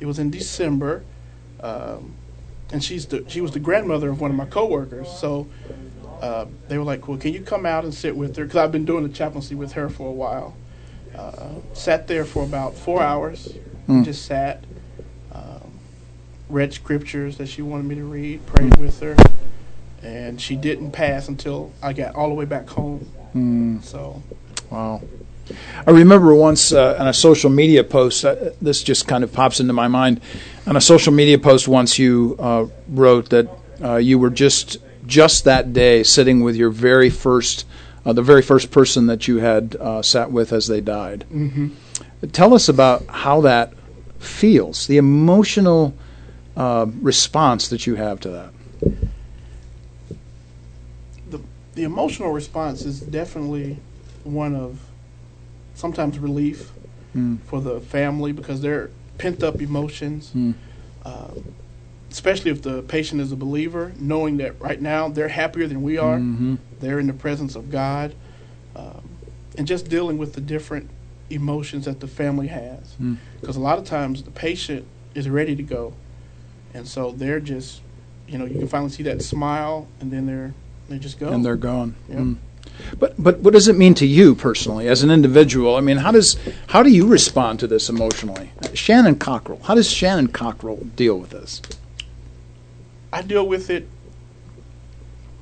it was in December, um, and she's the she was the grandmother of one of my coworkers. So uh, they were like, "Well, can you come out and sit with her?" Because I've been doing the chaplaincy with her for a while. Uh, sat there for about four hours, Mm. just sat, read scriptures that she wanted me to read, prayed with her, and she didn't pass until I got all the way back home. Mm. So Wow. I remember once uh, on a social media post, uh, this just kind of pops into my mind. On a social media post, once you uh, wrote that uh, you were just just that day sitting with your very first, uh, the very first person that you had uh, sat with as they died. hmm Tell us about how that feels, the emotional uh, response that you have to that. the the emotional response is definitely one of sometimes relief Mm. for the family because they're pent up emotions. Mm. Um, especially if the patient is a believer, knowing that right now they're happier than we are, Mhm. they're in the presence of God, um, and just dealing with the different emotions that the family has. Mm. Because a lot of times the patient is ready to go, and so they're just, you know, you can finally see that smile, and then they're they just go. and they're gone. Yeah. Mm. But but what does it mean to you personally, as an individual? I mean, how does how do you respond to this emotionally? Shannon Cockrell, how does Shannon Cockrell deal with this? I deal with it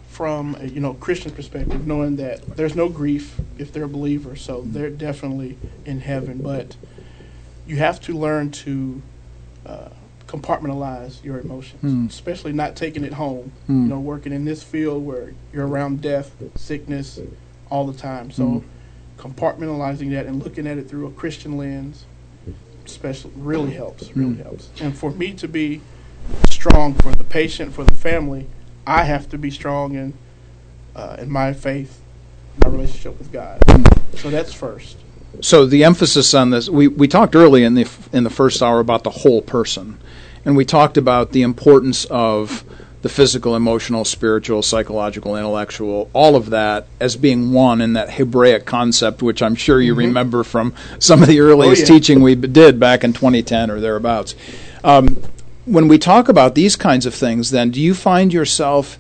from a you know Christian perspective, knowing that there's no grief if they're a believer, so they're definitely in heaven. But you have to learn to uh, compartmentalize your emotions, Hmm. especially not taking it home. Hmm. You know, working in this field where you're around death, sickness, all the time. So Hmm. compartmentalizing that and looking at it through a Christian lens, especially really helps. Really Hmm. helps. And for me to be strong for the patient, for the family, I have to be strong in uh, in my faith, my relationship with God. So that's first. So the emphasis on this, we, we talked early in the in the first hour about the whole person, and we talked about the importance of the physical, emotional, spiritual, psychological, intellectual, all of that as being one in that Hebraic concept, which I'm sure you remember from some of the earliest Mm-hmm. Oh, yeah. teaching we did back in 2010 or thereabouts. Um, when we talk about these kinds of things, then do you find yourself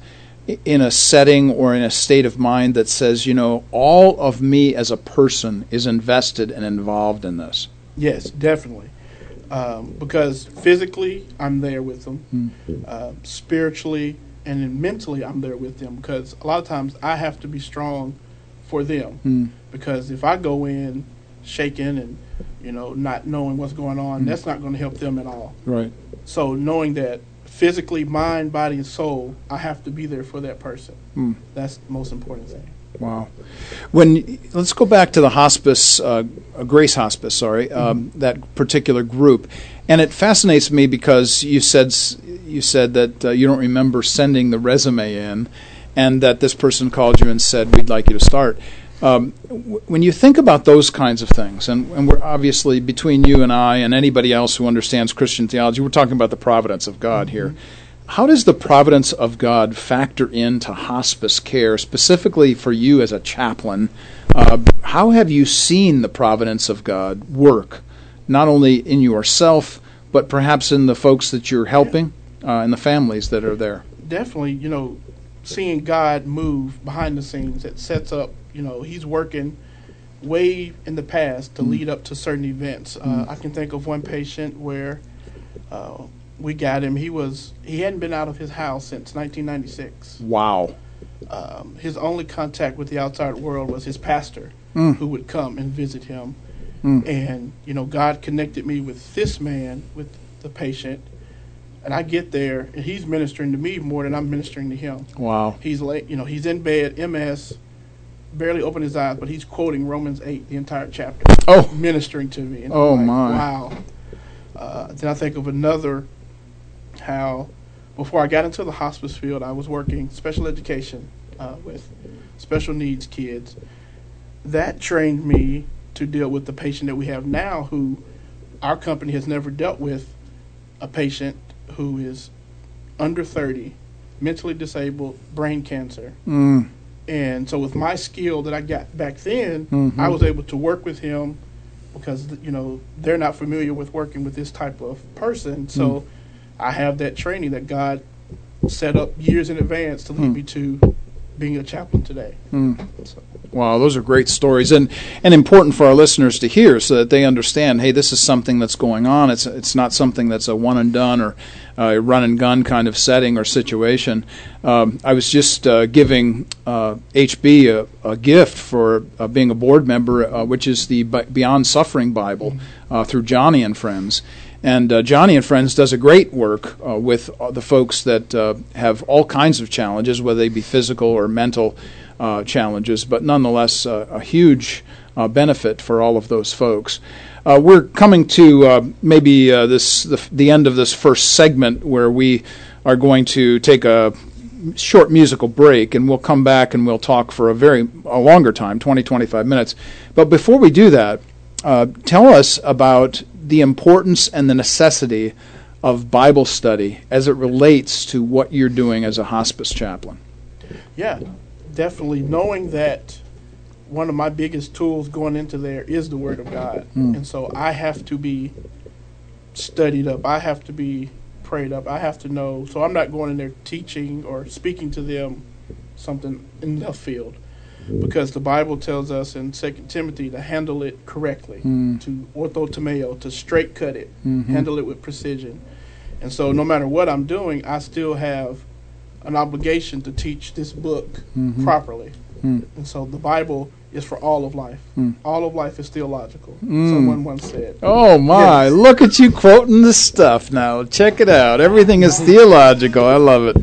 in a setting or in a state of mind that says, you know, all of me as a person is invested and involved in this? Yes, definitely. Um, because physically, I'm there with them. Uh, spiritually and then mentally, I'm there with them. Because a lot of times, I have to be strong for them. Mm. Because if I go in shaking and you know not knowing what's going on, that's not going to help them at all. Right. So knowing that physically, mind, body, and soul, I have to be there for that person. Mm. That's the most important thing. Wow. When let's go back to the hospice, uh, Grace Hospice, sorry, um, that particular group, and it fascinates me because you said you said that uh, you don't remember sending the resume in, and that this person called you and said we'd like you to start. Um, w- when you think about those kinds of things, and, and we're obviously between you and I and anybody else who understands Christian theology, we're talking about the providence of God here. How does the providence of God factor into hospice care, specifically for you as a chaplain? Uh, how have you seen the providence of God work, not only in yourself, but perhaps in the folks that you're helping uh, and the families that are there? definitely, you know, seeing God move behind the scenes that sets up, you know, He's working way in the past to lead up to certain events. Uh, I can think of one patient where uh, we got him. He was he hadn't been out of his house since 1996. Wow. Um, his only contact with the outside world was his pastor, Mm. who would come and visit him. Mm. And you know, God connected me with this man, with the patient. And I get there, and he's ministering to me more than I'm ministering to him. Wow. He's late, you know, he's in bed, MS, barely opened his eyes, but he's quoting Romans 8, the entire chapter, Oh, ministering to me. And Oh, like, my. Wow. Uh, then I think of another, how before I got into the hospice field, I was working special education uh, with special needs kids. That trained me to deal with the patient that we have now, who our company has never dealt with a patient who is under 30, mentally disabled, brain cancer. mm, And so, with my skill that I got back then, Mhm. I was able to work with him because you know they're not familiar with working with this type of person. So, I have that training that God set up years in advance to lead Hmm. me to being a chaplain today. mm. So, Wow, those are great stories and, and important for our listeners to hear so that they understand, hey, this is something that's going on. It's it's not something that's a one and done or a run and gun kind of setting or situation. Um, I was just uh, giving uh, HB a, a gift for uh, being a board member, uh, which is the Beyond Suffering Bible uh, through Joni and Friends. And uh, Joni and Friends does a great work uh, with uh, the folks that uh, have all kinds of challenges, whether they be physical or mental uh, challenges, but nonetheless uh, a huge benefit for all of those folks. We're coming to maybe this the, the end of this first segment where we are going to take a short musical break and we'll come back and we'll talk for a very a longer time 20 25 minutes but before we do that uh, tell us about the importance and the necessity of bible study as it relates to what you're doing as a hospice chaplain yeah, definitely knowing that one of my biggest tools going into there is the Word of God, and so I have to be studied up. I have to be prayed up. I have to know. So I'm not going in there teaching or speaking to them something in the field, because the Bible tells us in Second Timothy to handle it correctly, Mm. to orthotomeo, to straight cut it, Mhm. handle it with precision. And so, no matter what I'm doing, I still have an obligation to teach this book Mhm. properly. Mm. And so, the Bible is for all of life. Mm. All of life is theological. Mm. Someone once said. Oh my, Yes. look at you quoting the stuff now. Check it out. Everything is theological. I love it.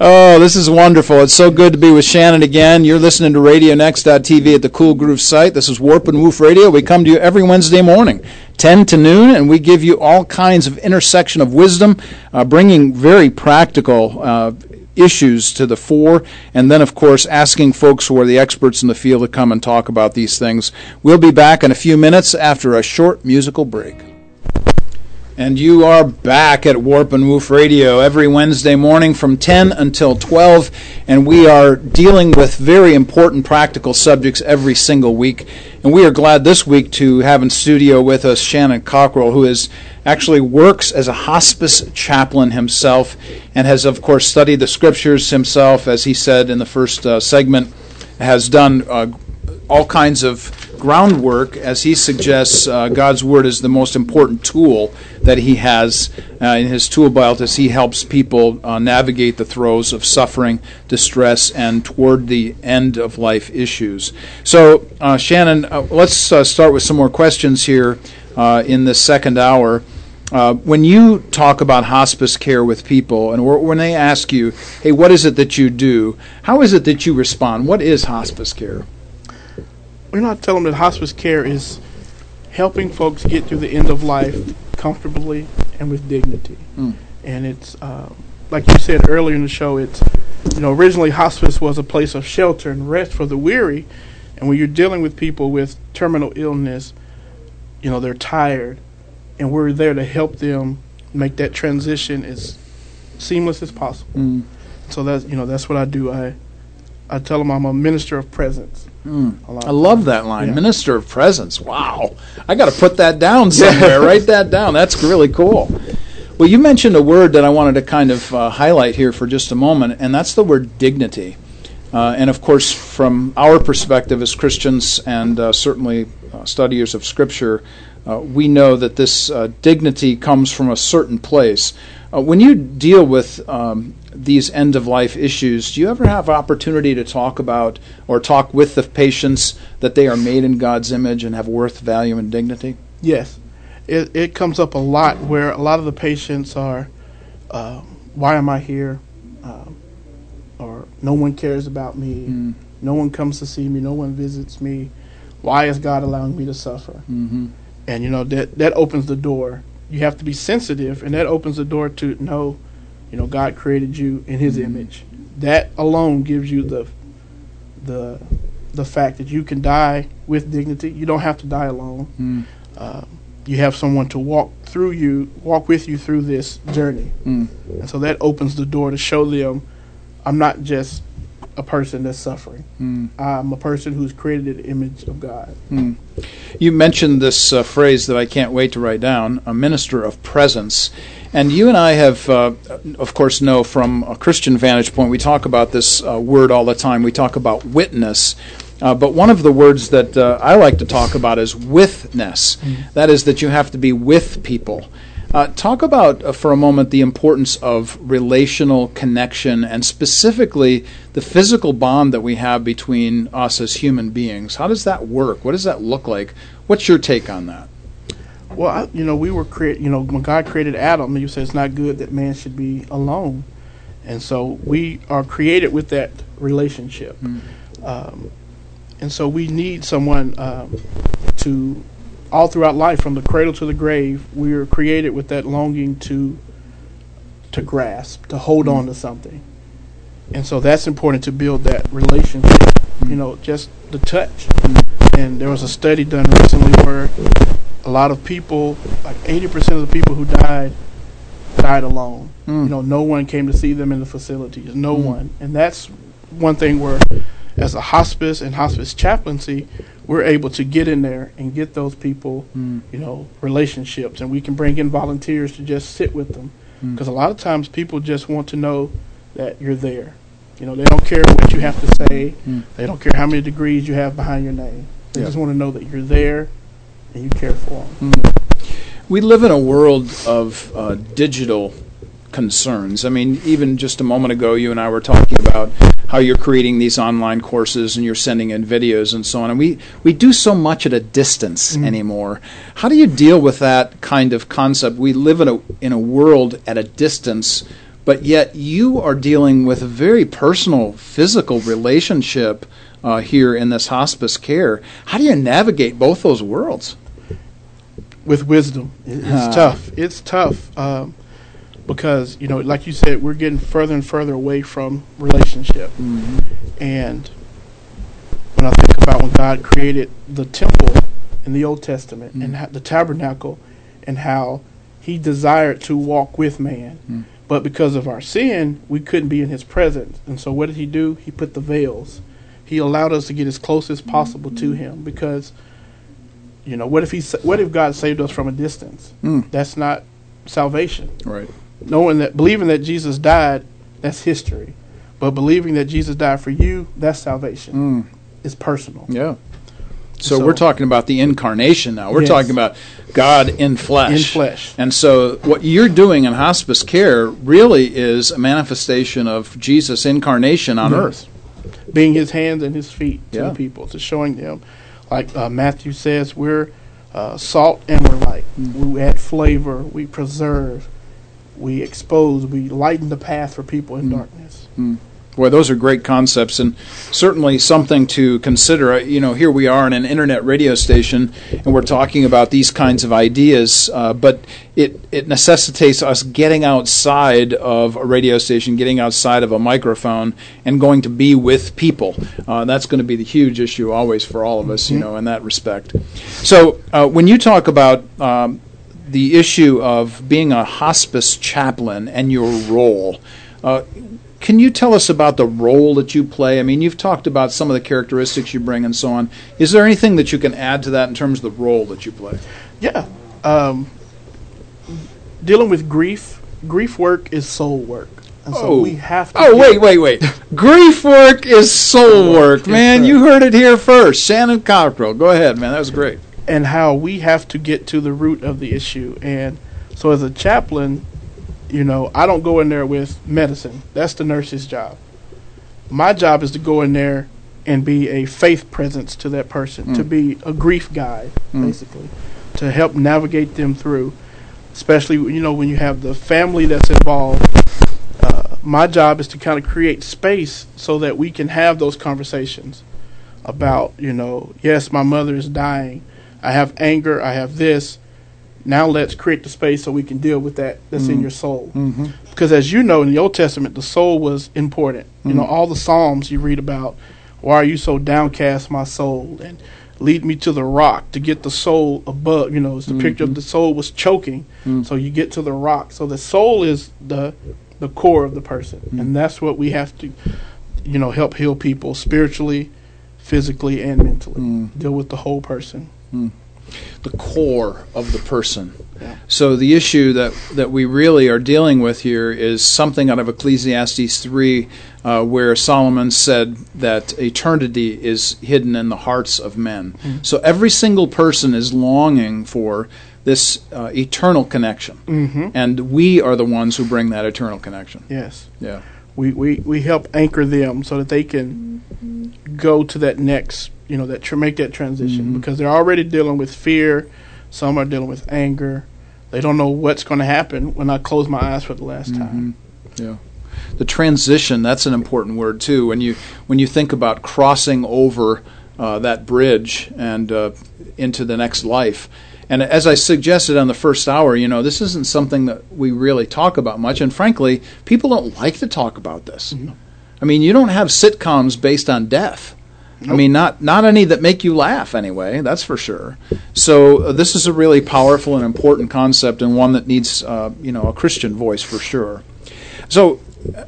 Oh, this is wonderful. It's so good to be with Shannon again. You're listening to RadioNext.tv at the Cool Groove site. This is Warp and Woof Radio. We come to you every Wednesday morning, 10 to noon, and we give you all kinds of intersection of wisdom, uh, bringing very practical uh, issues to the fore, and then, of course, asking folks who are the experts in the field to come and talk about these things. We'll be back in a few minutes after a short musical break. And you are back at Warp and Woof Radio every Wednesday morning from 10 until 12. And we are dealing with very important practical subjects every single week. And we are glad this week to have in studio with us Shannon Cockrell, who is actually works as a hospice chaplain himself and has, of course, studied the scriptures himself, as he said in the first uh, segment, has done uh, all kinds of groundwork, as he suggests, uh, God's Word is the most important tool that he has uh, in his tool belt as he helps people uh, navigate the throes of suffering, distress, and toward the end of life issues. So, uh, Shannon, uh, let's uh, start with some more questions here in this second hour. when you talk about hospice care with people, and when they ask you, hey, what is it that you do? How is it that you respond? What is hospice care? We're not telling them that hospice care is helping folks get through the end of life comfortably and with dignity. Mm. And it's uh, like you said earlier in the show. It's you know originally hospice was a place of shelter and rest for the weary, and when you're dealing with people with terminal illness, you know they're tired, and we're there to help them make that transition as seamless as possible. Mm. So that's you know that's what I do. I I tell them I'm a minister of presence. Mm. I love that line, yeah. Minister of Presence. Wow, I got to put that down somewhere. Write that down. That's really cool. Well, you mentioned a word that I wanted to kind of uh, highlight here for just a moment, and that's the word dignity. Uh, and of course, from our perspective as Christians and uh, certainly uh, studiers of Scripture, uh, we know that this uh, dignity comes from a certain place. when you deal with um, these end of life issues, do you ever have opportunity to talk about or talk with the patients that they are made in God's image and have worth, value, and dignity? Yes. It, it comes up a lot where a lot of the patients are, uh, why am I here? Um, or no one cares about me. Mm. No one comes to see me. No one visits me. Why is God allowing me to suffer? Mm-hmm. And you know that that opens the door. You have to be sensitive, and that opens the door to know you know, God created you in His image. That alone gives you the the the fact that you can die with dignity. You don't have to die alone. Mm. Uh, you have someone to walk through you, walk with you through this journey, mm. and so that opens the door to show them, I'm not just a person that's suffering. Mm. I'm a person who's created an image of God. Mm. You mentioned this uh, phrase that I can't wait to write down: a minister of presence. And you and I have, uh, of course, know from a Christian vantage point, we talk about this uh, word all the time. We talk about witness. Uh, but one of the words that uh, I like to talk about is withness. Mm. That is, that you have to be with people. Uh, talk about, uh, for a moment, the importance of relational connection and specifically the physical bond that we have between us as human beings. How does that work? What does that look like? What's your take on that? Well, I, you know, we were create. You know, when God created Adam, He said it's not good that man should be alone, and so we are created with that relationship, mm. um, and so we need someone um, to all throughout life, from the cradle to the grave. We are created with that longing to to grasp, to hold mm. on to something, and so that's important to build that relationship. Mm. You know, just the touch. Mm. And there was a study done recently where a lot of people, like 80% of the people who died, died alone. Mm. You know, no one came to see them in the facilities. No mm. one. And that's one thing where, as a hospice and hospice chaplaincy, we're able to get in there and get those people, mm. you know, relationships. And we can bring in volunteers to just sit with them. Because hmm. a lot of times people just want to know that you're there. You know, they don't care what you have to say. Hmm. They don't care how many degrees you have behind your name. They just want to know that you're there you care for them. Mm. We live in a world of uh, digital concerns. I mean, even just a moment ago, you and I were talking about how you're creating these online courses and you're sending in videos and so on. And we, we do so much at a distance mm. anymore. How do you deal with that kind of concept? We live in a in a world at a distance but yet you are dealing with a very personal, physical relationship uh, here in this hospice care. How do you navigate both those worlds? With wisdom. It's Ah. tough. It's tough um, because you know, like you said, we're getting further and further away from relationship. And when I think about when God created the temple in the Old Testament and ho- the tabernacle, and how He desired to walk with man, but because of our sin, we couldn't be in His presence. And so, what did He do? He put the veils. He allowed us to get as close as possible to Him because you know, what if he? What if God saved us from a distance? Mm. That's not salvation. Right. Knowing that, believing that Jesus died, that's history. But believing that Jesus died for you, that's salvation. Mm. It's personal. Yeah. So, So- we're talking about the incarnation now. We're Yes. talking about God in flesh. In flesh. And so, what you're doing in hospice care really is a manifestation of Jesus' incarnation on Yes. earth. Being His hands and His feet to Yeah. the people, to showing them, like uh, Matthew says, we're uh, salt and we're light. Mm. We add flavor. We preserve. We expose. We lighten the path for people Mm. in darkness. Boy, those are great concepts and certainly something to consider. You know, here we are in an internet radio station and we're talking about these kinds of ideas, uh, but it, it necessitates us getting outside of a radio station, getting outside of a microphone, and going to be with people. Uh, that's going to be the huge issue always for all of us, you know, in that respect. So uh, when you talk about um, the issue of being a hospice chaplain and your role, uh, can you tell us about the role that you play? I mean, you've talked about some of the characteristics you bring and so on. Is there anything that you can add to that in terms of the role that you play? Yeah. Um, dealing with grief, grief work is soul work. And so we have to. Oh, wait, wait, wait. Grief work is soul work, man. You heard it here first. Shannon Cockrell. Go ahead, man. That was great. And how we have to get to the root of the issue. And so as a chaplain, you know, I don't go in there with medicine. That's the nurse's job. My job is to go in there and be a faith presence to that person, to be a grief guide, Mm. basically, to help navigate them through. Especially, you know, when you have the family that's involved. Uh, my job is to kind of create space so that we can have those conversations about, you know, yes, my mother is dying. I have anger. I have this. Now let's create the space so we can deal with that that's in mm-hmm. your soul. Mm-hmm. Because as you know, in the Old Testament, the soul was important. You know, mm-hmm. all the Psalms you read about, why are you so downcast, my soul? And lead me to the rock to get the soul above. You know, it's the mm-hmm. picture of the soul was choking. Mm. So you get to the rock. So the soul is the the core of the person. Mm. And that's what we have to, you know, help heal people spiritually, physically, and mentally. Mm. Deal with the whole person. The core of the person. Yeah. So the issue that that we really are dealing with here is something out of Ecclesiastes three, uh, where Solomon said that eternity is hidden in the hearts of men. So every single person is longing for this uh, eternal connection, Mm-hmm. and we are the ones who bring that eternal connection. Yes. Yeah. We, we, we help anchor them so that they can go to that next, you know, that tr- make that transition because they're already dealing with fear. Some are dealing with anger. They don't know what's going to happen when I close my eyes for the last time. Yeah. The transition, that's an important word too. When you when you think about crossing over uh, that bridge and uh, into the next life. And as I suggested on the first hour, you know, this isn't something that we really talk about much. And frankly, people don't like to talk about this. I mean, you don't have sitcoms based on death. I mean, not not any that make you laugh anyway. That's for sure. So uh, this is a really powerful and important concept, and one that needs, uh, you know, a Christian voice for sure. So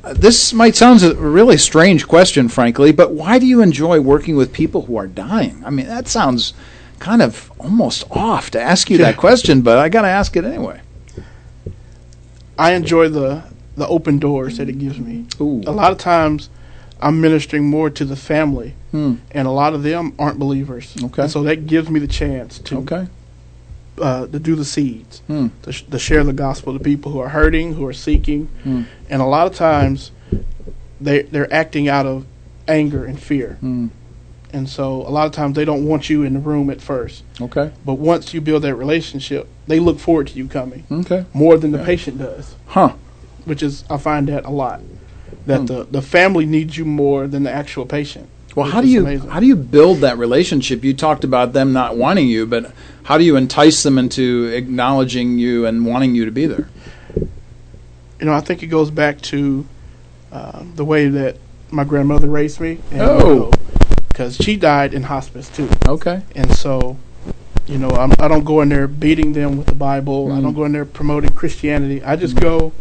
uh, this might sound a really strange question, frankly, but why do you enjoy working with people who are dying? I mean, that sounds kind of almost off to ask you that question, but I got to ask it anyway. I enjoy the the open doors that it gives me. Ooh. A lot of times, I'm ministering more to the family, Hmm. and a lot of them aren't believers. Okay. And so that gives me the chance to Okay. uh, to do the seeds, Hmm. to, sh- to share the gospel to people who are hurting, who are seeking, Hmm. and a lot of times they they're acting out of anger and fear, Hmm. And so a lot of times they don't want you in the room at first, Okay. but once you build that relationship, they look forward to you coming Okay. more than the Yeah. patient does. Huh. which is I find that a lot. That Hmm. the the family needs you more than the actual patient. Well, how do you amazing. how do you build that relationship? You talked about them not wanting you, but how do you entice them into acknowledging you and wanting you to be there? you know, I think it goes back to uh, the way that my grandmother raised me. Oh. Because she died in hospice too, Okay. and so you know, I'm, I don't go in there beating them with the Bible. I Mm. don't go in there promoting Christianity. I just go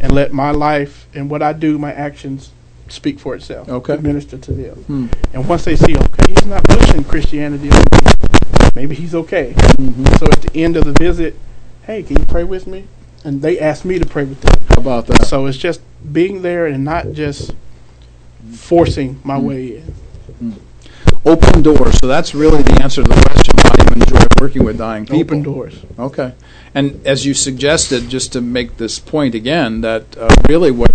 and let my life and what I do, my actions, speak for itself. Okay. minister to them. Hmm. And once they see, okay, he's not pushing Christianity on me, maybe he's okay. Mm-hmm. So at the end of the visit, hey, can you pray with me? And they ask me to pray with them. How about that? So it's just being there and not just forcing my way in. Open doors. So that's really the answer to the question. Why do you enjoy working with dying people? Open doors. Okay. And as you suggested, just to make this point again, that uh, really what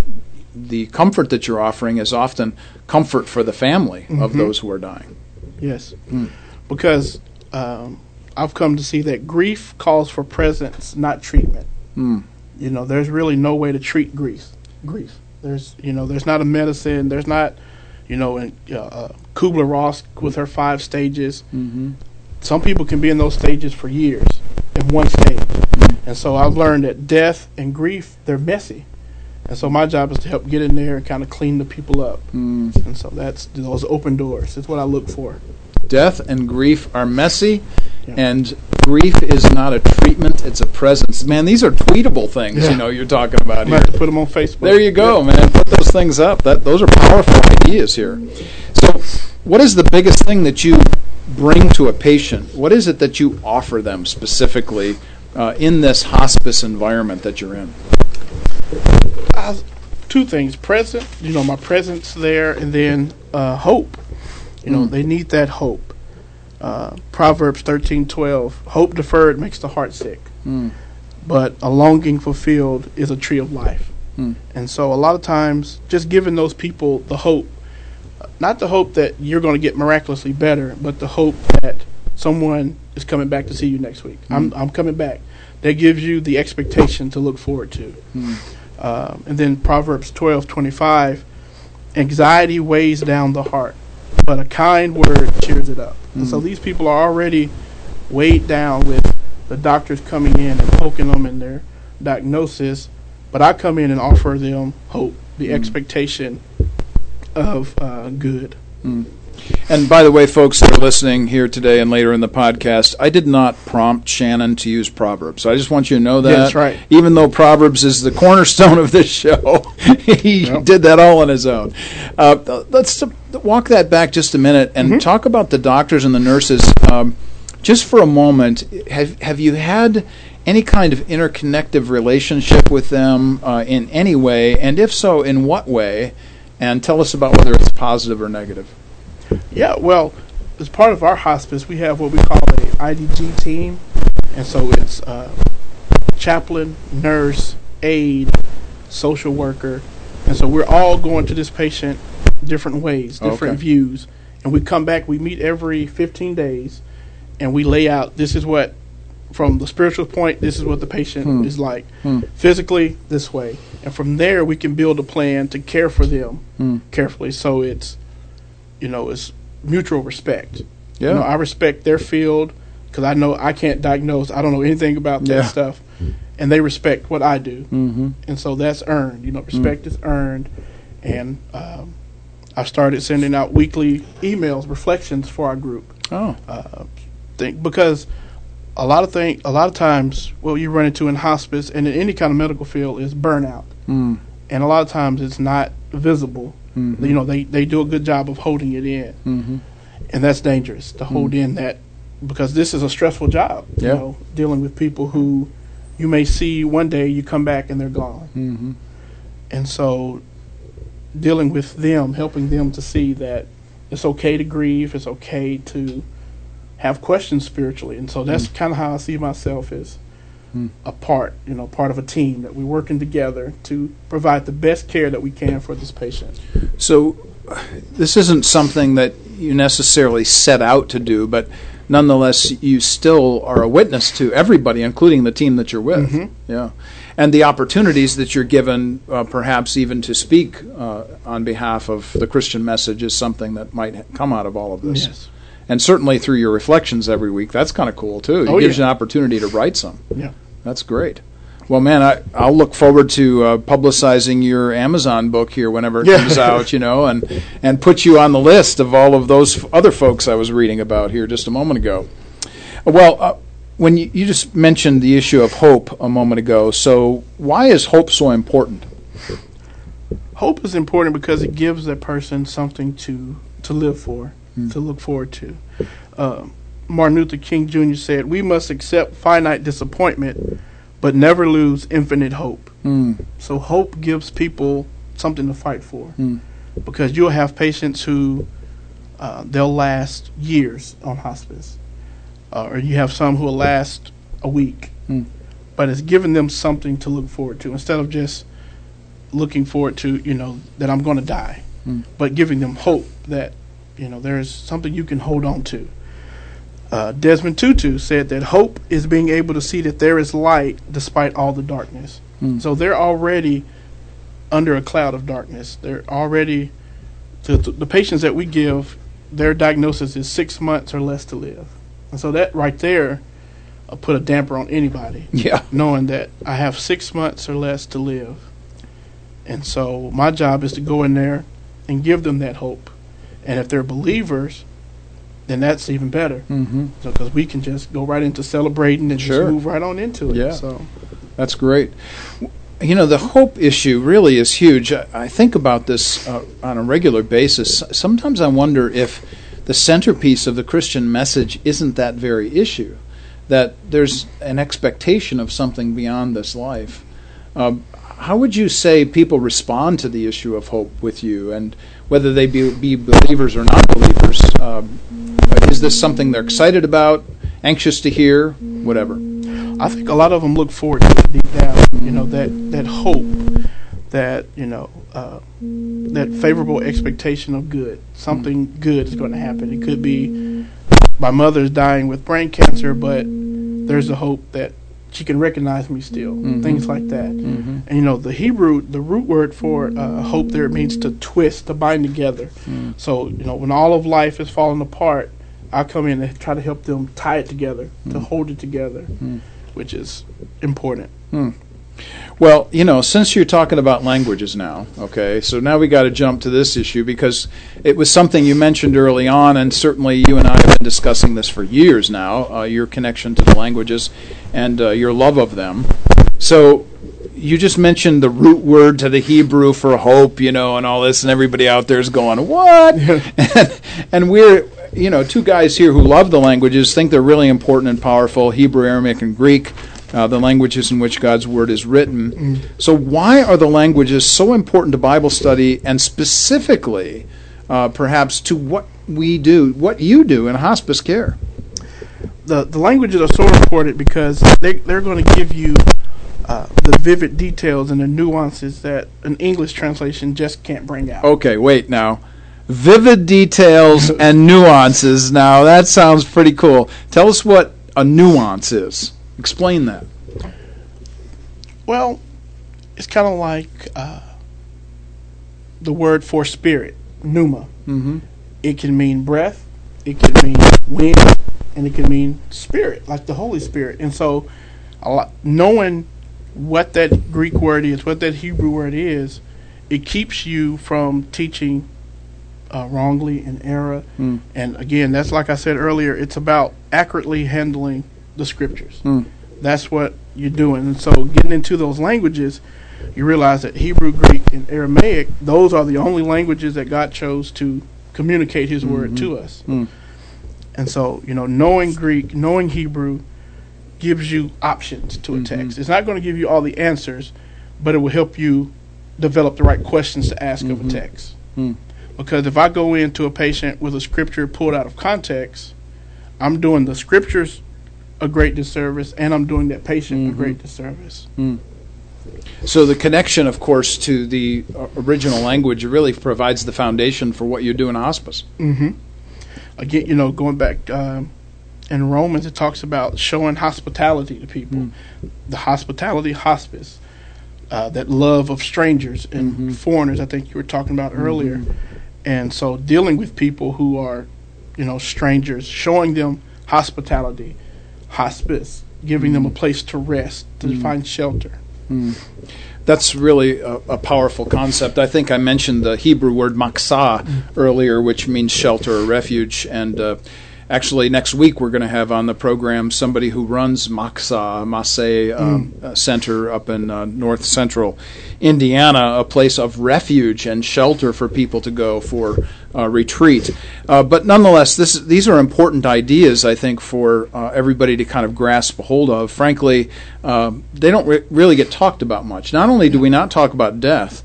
the comfort that you're offering is often comfort for the family of Mhm. those who are dying. Yes. Mm. Because um, I've come to see that grief calls for presence, not treatment. Mm. You know, there's really no way to treat grief. Grief. There's, you know, there's not a medicine. There's not, you know, in, uh, uh, Kubler Ross with her five stages. Mm-hmm. Some people can be in those stages for years in one stage. And so I've learned that death and grief, they're messy. And so my job is to help get in there and kind of clean the people up. Mm. And so that's those open doors. That's what I look for. Death and grief are messy, Yeah. and grief is not a treatment; it's a presence. Man, these are tweetable things. Yeah. You know, you're talking about here. put them on Facebook. There you go, man. Put those things up. That those are powerful ideas here. So, what is the biggest thing that you bring to a patient? What is it that you offer them specifically uh, in this hospice environment that you're in? I, two things: present, you know, my presence there, and then uh, hope. You know, Mm. they need that hope. Uh, Proverbs thirteen twelve: Hope deferred makes the heart sick, Mm. but a longing fulfilled is a tree of life. Mm. And so, a lot of times, just giving those people the hope, not the hope that you're going to get miraculously better, but the hope that someone is coming back to see you next week. I'm I'm coming back. That gives you the expectation to look forward to. Mm. Um, and then Proverbs twelve twenty five, anxiety weighs down the heart, but a kind word cheers it up. And so Mm. these people are already weighed down with the doctors coming in and poking them in their diagnosis, but I come in and offer them hope, the Mm. expectation of uh, good. And by the way, folks that are listening here today and later in the podcast, I did not prompt Shannon to use Proverbs. I just want you to know that. Yeah, that's right. Even though Proverbs is the cornerstone of this show, he Yep. did that all on his own. Uh, let's walk that back just a minute and Mhm. talk about the doctors and the nurses. Um, just for a moment, have have you had any kind of interconnective relationship with them uh, in any way? And if so, in what way? And tell us about whether it's positive or negative. Yeah, well, as part of our hospice, we have what we call a IDG team, and so it's uh, chaplain, nurse, aide, social worker, and so we're all going to this patient different ways, different Okay. views, and we come back. We meet every 15 days, and we lay out this is what, from the spiritual point, this is what the patient Hmm. is like, Hmm. physically this way, and from there we can build a plan to care for them Hmm. carefully. So it's you know, it's mutual respect. Yeah. You know, I respect their field because I know I can't diagnose. I don't know anything about that Yeah. stuff, and they respect what I do, mm-hmm. and so that's earned. You know, respect is earned, and um, I started sending out weekly emails, reflections for our group. Oh. Uh, think because a lot of thing, a lot of times, what you run into in hospice and in any kind of medical field is burnout, Mm. and a lot of times it's not visible. Mhm. You know, they they do a good job of holding it in Mm-hmm. and that's dangerous to hold in that because this is a stressful job. Yeah. You know, dealing with people who you may see one day, you come back and they're gone, Mm-hmm. and so dealing with them, helping them to see that it's okay to grieve, it's okay to have questions spiritually, and so that's kind of how I see myself as Mm. a part, you know, part of a team that we're working together to provide the best care that we can for this patient. So, this isn't something that you necessarily set out to do, but nonetheless, you still are a witness to everybody, including the team that you're with. Mhm. Yeah. and the opportunities that you're given, uh, perhaps even to speak uh, on behalf of the Christian message, is something that might ha- come out of all of this. Yes. And certainly through your reflections every week, that's kind of cool too. It Oh, gives yeah. you an opportunity to write some. Yeah. That's great. Well, man, I, I'll look forward to uh, publicizing your Amazon book here whenever it Yeah. comes out, you know, and, and put you on the list of all of those f- other folks I was reading about here just a moment ago. Well, uh, when you, you just mentioned the issue of hope a moment ago, so why is hope so important? Hope is important because it gives that person something to to live for, to look forward to. Um, Martin Luther King Jr. said, "We must accept finite disappointment, but never lose infinite hope." Hmm. So hope gives people something to fight for, Mm. because you'll have patients who uh, they'll last years on hospice, uh, or you have some who will last a week. Mm. But it's giving them something to look forward to instead of just looking forward to you know that I'm going to die, Mm. but giving them hope that you know there is something you can hold on to. Uh, Desmond Tutu said that hope is being able to see that there is light despite all the darkness. Mm. So they're already under a cloud of darkness. They're already the, the patients that we give their diagnosis is six months or less to live, and so that right there uh, put a damper on anybody Yeah. knowing that I have six months or less to live. And so my job is to go in there and give them that hope. And if they're believers, then that's even better. Mm-hmm. Because we can just go right into celebrating and Sure. just move right on into it. Yeah. So That's great. You know, the hope issue really is huge. I, I think about this uh, on a regular basis. Sometimes I wonder if the centerpiece of the Christian message isn't that very issue, that there's an expectation of something beyond this life. Um, how would you say people respond to the issue of hope with you, and whether they be, be believers or non believers? Um, is this something they're excited about, anxious to hear, whatever? I think a lot of them look forward to it deep down. You know that that hope, that you know uh, that favorable expectation of good. Something good is going to happen. It could be my mother's dying with brain cancer, but there's a hope that she can recognize me still. Mhm. Things like that. Mm-hmm. And you know the Hebrew, the root word for uh, hope there means to twist, to bind together. Mm. So you know when all of life is falling apart, I come in and try to help them tie it together, to Mm. hold it together, Mm. which is important. Well, you know, since you're talking about languages now, okay, so now we got to jump to this issue because it was something you mentioned early on, and certainly you and I have been discussing this for years now uh, your connection to the languages and uh, your love of them. So you just mentioned the root word to the Hebrew for hope, you know, and all this, and everybody out there is going, What? and, and we're, you know, two guys here who love the languages, think they're really important and powerful Hebrew, Aramaic, and Greek uh, the languages in which God's Word is written. So, why are the languages so important to Bible study and specifically, uh, perhaps, to what we do, what you do in hospice care? the the languages are so important because they they're going to give you uh, the vivid details and the nuances that an English translation just can't bring out. Okay, wait now. Vivid details and nuances. Now, that sounds pretty cool. Tell us what a nuance is. Explain that. Well, it's kind of like uh, the word for spirit, pneuma. Mm-hmm. It can mean breath, it can mean wind, and it can mean spirit, like the Holy Spirit. And so, a lot, knowing what that Greek word is, what that Hebrew word is, it keeps you from teaching uh, wrongly and error. Mm. And again, that's like I said earlier, it's about accurately handling the scriptures. Mm. That's what you're doing. And so, getting into those languages, you realize that Hebrew, Greek, and Aramaic, those are the only languages that God chose to communicate His word to us. Mm. And so, you know, knowing Greek, knowing Hebrew gives you options to a Mhm. text. It's not going to give you all the answers, but it will help you develop the right questions to ask of Mhm. a text. Mm. Because if I go into a patient with a scripture pulled out of context, I'm doing the scriptures a great disservice and I'm doing that patient Mhm. a great disservice. So the connection, of course, to the uh, original language really provides the foundation for what you do in hospice. Mm-hmm. Again, you know, going back um, in Romans, it talks about showing hospitality to people. Mm. The hospitality hospice. uh, that love of strangers and foreigners. I think you were talking about earlier, and so dealing with people who are, you know, strangers, showing them hospitality, hospice, giving them a mm. place to rest, to mm. find shelter. Mm. That's really a, a powerful concept. I think I mentioned the Hebrew word maksah earlier, which means shelter or refuge. And uh, actually, next week we're going to have on the program somebody who runs Maksah, Masay um, uh, Center up in uh, north central Indiana, a place of refuge and shelter for people to go for uh, retreat. Uh, but nonetheless, this, these are important ideas, I think, for uh, everybody to kind of grasp a hold of. Frankly, um, they don't re- really get talked about much. Not only do we not talk about death,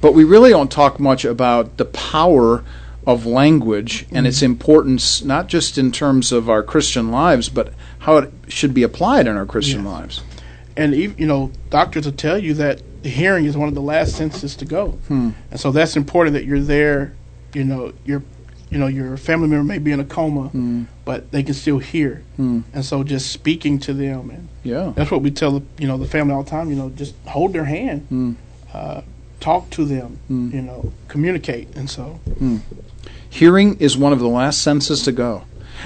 but we really don't talk much about the power of language and its importance, not just in terms of our Christian lives, but how it should be applied in our Christian lives. and you know doctors will tell you that the hearing is one of the last senses to go Hmm. and so that's important that you're there you know your you know your family member may be in a coma Hmm. but they can still hear Hmm. and so just speaking to them and Yeah. that's what we tell the you know the family all the time you know just hold their hand Hmm. uh, talk to them Hmm. you know communicate and so Hearing is one of the last senses to go.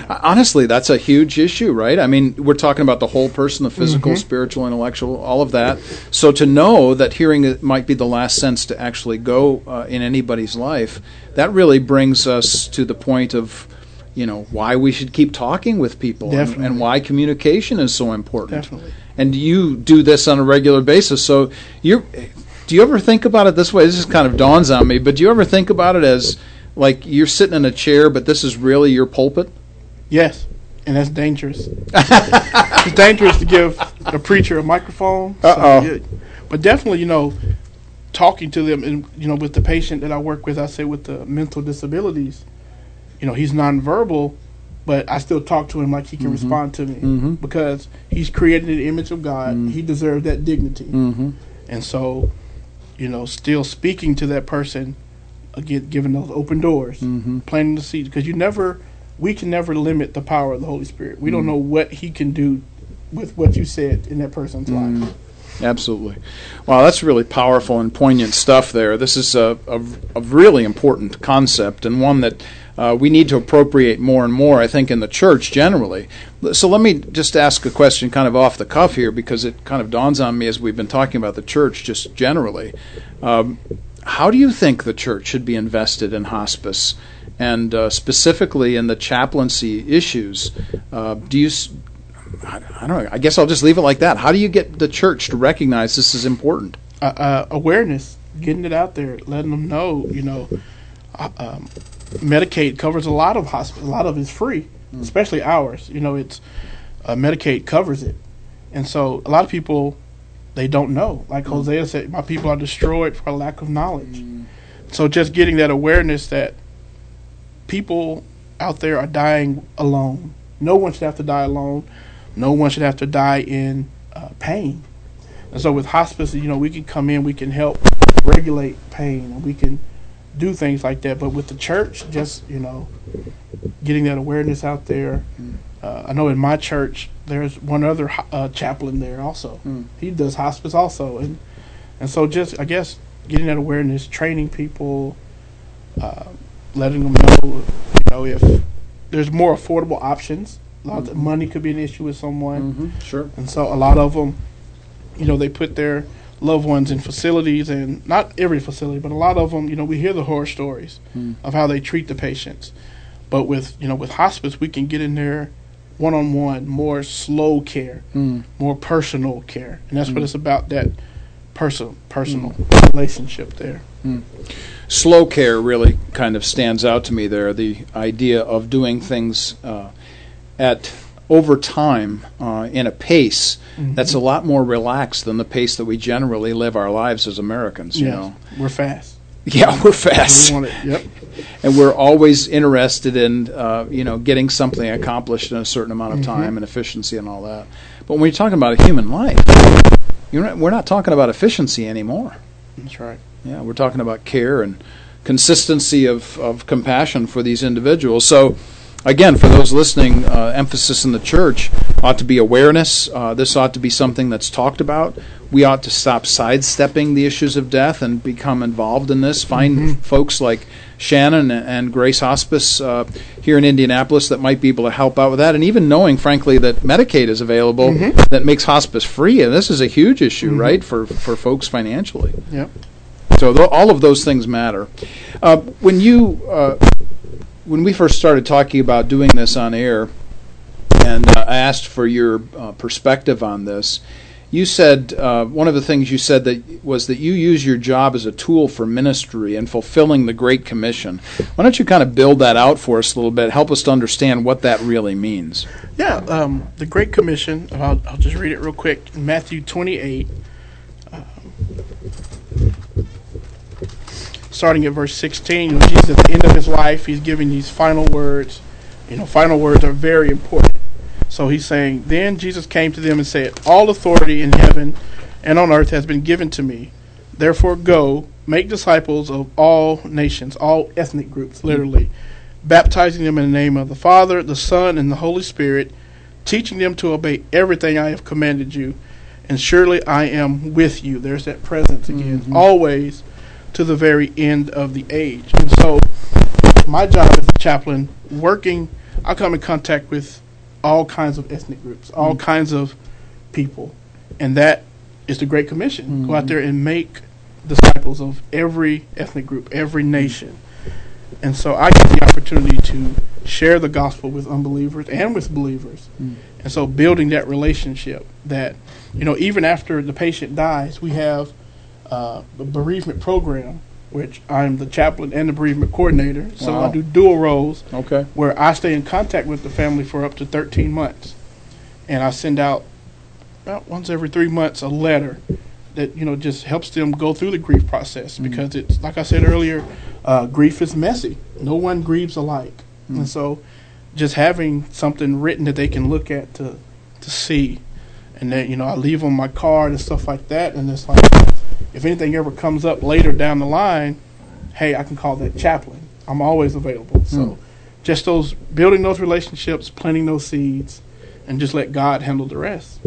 Uh, Honestly, that's a huge issue, right? I mean, we're talking about the whole person, the physical, spiritual, intellectual, all of that. So to know that hearing might be the last sense to actually go uh, in anybody's life, that really brings us to the point of, you know, why we should keep talking with people and, and why communication is so important. Definitely. And you do this on a regular basis. So you do you ever think about it this way? This just kind of dawns on me, but do you ever think about it as like you're sitting in a chair, but this is really your pulpit? yes and that's dangerous it's dangerous to give a preacher a microphone so, Uh-oh. yeah. but definitely you know talking to them and you know with the patient that I work with I say with the mental disabilities you know he's nonverbal but I still talk to him like he can respond to me Mhm. because he's created in the image of God he deserves that dignity Mm-hmm. and so you know still speaking to that person again giving those open doors Mm-hmm. planting the seeds because you never we can never limit the power of the Holy Spirit we Mm. don't know what he can do with what you said in that person's Mm. life Absolutely. Wow, that's really powerful and poignant stuff there. This is a, a, a really important concept and one that uh, we need to appropriate more and more, I think, in the church generally. So let me just ask a question kind of off the cuff here because it kind of dawns on me as we've been talking about the church just generally. Um, how do you think the church should be invested in hospice? And uh, specifically in the chaplaincy issues, uh, do you I, I don't know. I guess I'll just leave it like that. How do you get the church to recognize this is important? uh, uh, awareness getting it out there letting them know you know uh, um, Medicaid covers a lot of hospital a lot of it's free especially ours you know it's uh, Medicaid covers it and so a lot of people they don't know like mm. Hosea said my people are destroyed for lack of knowledge mm. so just getting that awareness that people out there are dying alone. No one should have to die alone. No one should have to die in uh, pain. And so with hospice, you know, we can come in, we can help regulate pain, and we can do things like that. But with the church, just you know, getting that awareness out there. Mm. Uh, I know in my church, there's one other uh, chaplain there also. Mm. He does hospice also, and and so just I guess getting that awareness, training people, uh, letting them know, you know, if there's more affordable options. A lot of money could be an issue with someone, Mm-hmm. Sure. and so a lot of them, you know, they put their loved ones in facilities, and not every facility, but a lot of them, you know, we hear the horror stories Mm. of how they treat the patients. But with you know with hospice, we can get in there one on one, more slow care, Mm. more personal care, and that's what it's about. That person personal relationship there. Slow care really kind of stands out to me there. The idea of doing things uh, at over time uh, in a pace that's a lot more relaxed than the pace that we generally live our lives as Americans. You Yes, know. we're fast. Yeah, we're fast. We want it. Yep. And we're always interested in uh, you know getting something accomplished in a certain amount of time and efficiency and all that. But when you're talking about a human life, you're not, we're not talking about efficiency anymore. That's right. Yeah, we're talking about care and consistency of, of compassion for these individuals. So again, for those listening, uh, emphasis in the church ought to be awareness. Uh, this ought to be something that's talked about. We ought to stop sidestepping the issues of death and become involved in this. Find folks like Shannon and Grace Hospice uh, here in Indianapolis that might be able to help out with that. And even knowing, frankly, that Medicaid is available that makes hospice free. And this is a huge issue, right, for, for folks financially. Yep. So th- all of those things matter. Uh, when you, uh, when we first started talking about doing this on air, and uh, I asked for your uh, perspective on this, you said uh, one of the things you said that was that you use your job as a tool for ministry and fulfilling the Great Commission. Why don't you kind of build that out for us a little bit? Help us to understand what that really means. Yeah, um, the Great Commission, I'll, I'll just read it real quick. Matthew 28, um, starting at verse 16, you know, Jesus at the end of his life, he's giving these final words. You know, final words are very important. So he's saying, Then Jesus came to them and said, All authority in heaven and on earth has been given to me. Therefore, go, make disciples of all nations, all ethnic groups, literally, baptizing them in the name of the Father, the Son, and the Holy Spirit, teaching them to obey everything I have commanded you. And surely I am with you. There's that presence again, mm-hmm. always to the very end of the age. And so, my job as a chaplain, working, I come in contact with all kinds of ethnic groups, all mm. kinds of people, and that is the Great Commission. Go out mm. there and make disciples of every ethnic group, every mm. nation. And so I get the opportunity to share the gospel with unbelievers and with believers. And so building that relationship that, you know, even after the patient dies, we have uh, the bereavement program, which I'm the chaplain and the bereavement coordinator. So Wow. I do dual roles Okay. where I stay in contact with the family for up to 13 months. And I send out about once every three months a letter that, you know, just helps them go through the grief process because it's, like I said earlier, uh, grief is messy. No one grieves alike. And so just having something written that they can look at to, to see. And then, you know, I leave them my card and stuff like that. And it's like, if anything ever comes up later down the line, hey, I can call that chaplain. I'm always available. So just those building those relationships, planting those seeds, and just let God handle the rest.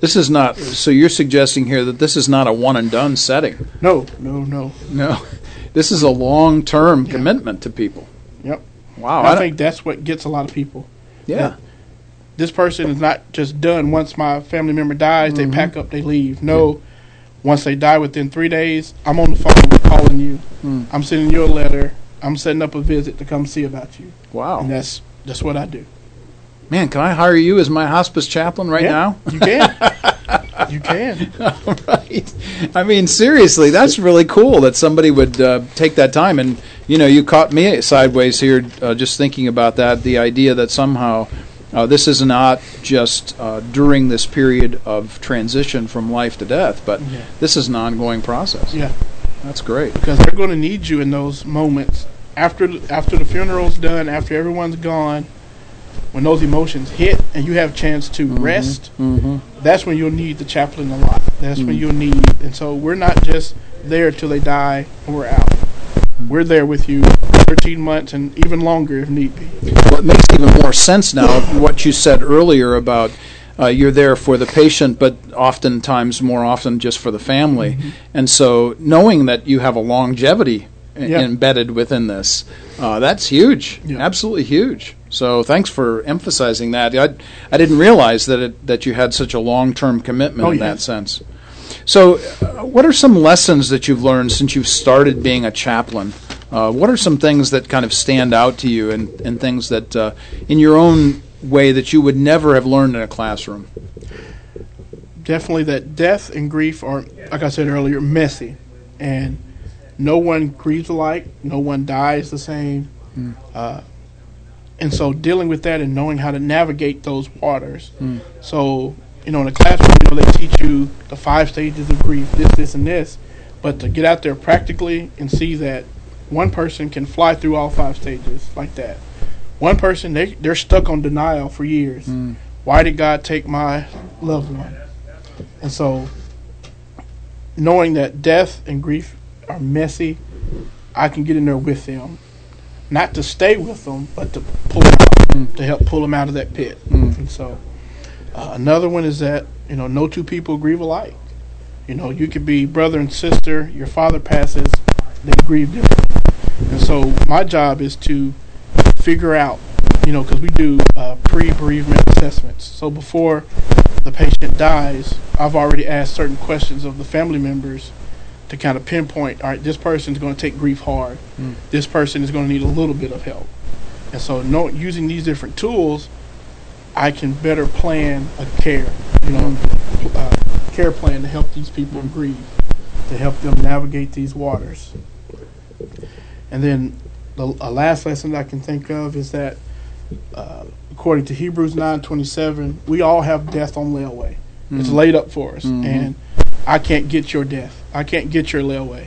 This is not. So you're suggesting here that this is not a one and done setting. No, no, no. No, this is a long term commitment to people. Yep. Wow. I, I think that's what gets a lot of people. yeah. This person is not just done once my family member dies, Mm-hmm. they pack up, they leave. No, once they die within three days, I'm on the phone calling you. Hmm. I'm sending you a letter. I'm setting up a visit to come see about you. Wow. And that's that's what I do. Man, can I hire you as my hospice chaplain right Yeah, now? You can. you can. All right. I mean, seriously, that's really cool that somebody would uh, take that time. And you know, you caught me sideways here, uh, just thinking about that. The idea that somehow uh, this is not just uh, during this period of transition from life to death, but Yeah. this is an ongoing process. Yeah. That's great. because they're going to need you in those moments after after the funeral's done, after everyone's gone, when those emotions hit and you have a chance to rest. Mm-hmm. That's when you'll need the chaplain a lot. That's when you'll need, and so we're not just there till they die and we're out. We're there with you 13 months and even longer if need be. Well, it makes even more sense now what you said earlier about uh, you're there for the patient, but oftentimes, more often, just for the family. Mm-hmm. And so, knowing that you have a longevity Yeah. embedded within this, uh, that's huge, Yeah. absolutely huge. So, thanks for emphasizing that. I, I didn't realize that it, that you had such a long term commitment Oh, in yeah. that sense. So, uh, what are some lessons that you've learned since you've started being a chaplain? Uh, what are some things that kind of stand out to you, and, and things that, uh, in your own way, that you would never have learned in a classroom? definitely that death and grief are, like I said earlier, messy, and no one grieves alike. No one dies the same, uh, and so dealing with that and knowing how to navigate those waters. So you know, in the classroom, you know, they teach you the five stages of grief, this, this, and this, but to get out there practically and see that one person can fly through all five stages like that. One person they they're stuck on denial for years. Mm. Why did God take my loved one? And so, knowing that death and grief are messy, I can get in there with them not to stay with them, but to pull them out, mm. to help pull them out of that pit. Mm. And so, uh, another one is that you know, no two people grieve alike. You know, you could be brother and sister. Your father passes, they grieve differently. And so, my job is to figure out, you know, because we do uh, pre-bereavement assessments. So before the patient dies, I've already asked certain questions of the family members to kind of pinpoint. All right, this person is going to take grief hard. This person is going to need a little bit of help. And so, no, using these different tools, I can better plan a care, you know, uh, care plan to help these people grieve, to help them navigate these waters. And then the a last lesson I can think of is that, uh, according to Hebrews nine twenty seven, we all have death on layaway. It's laid up for us, and I can't get your death. I can't get your layaway.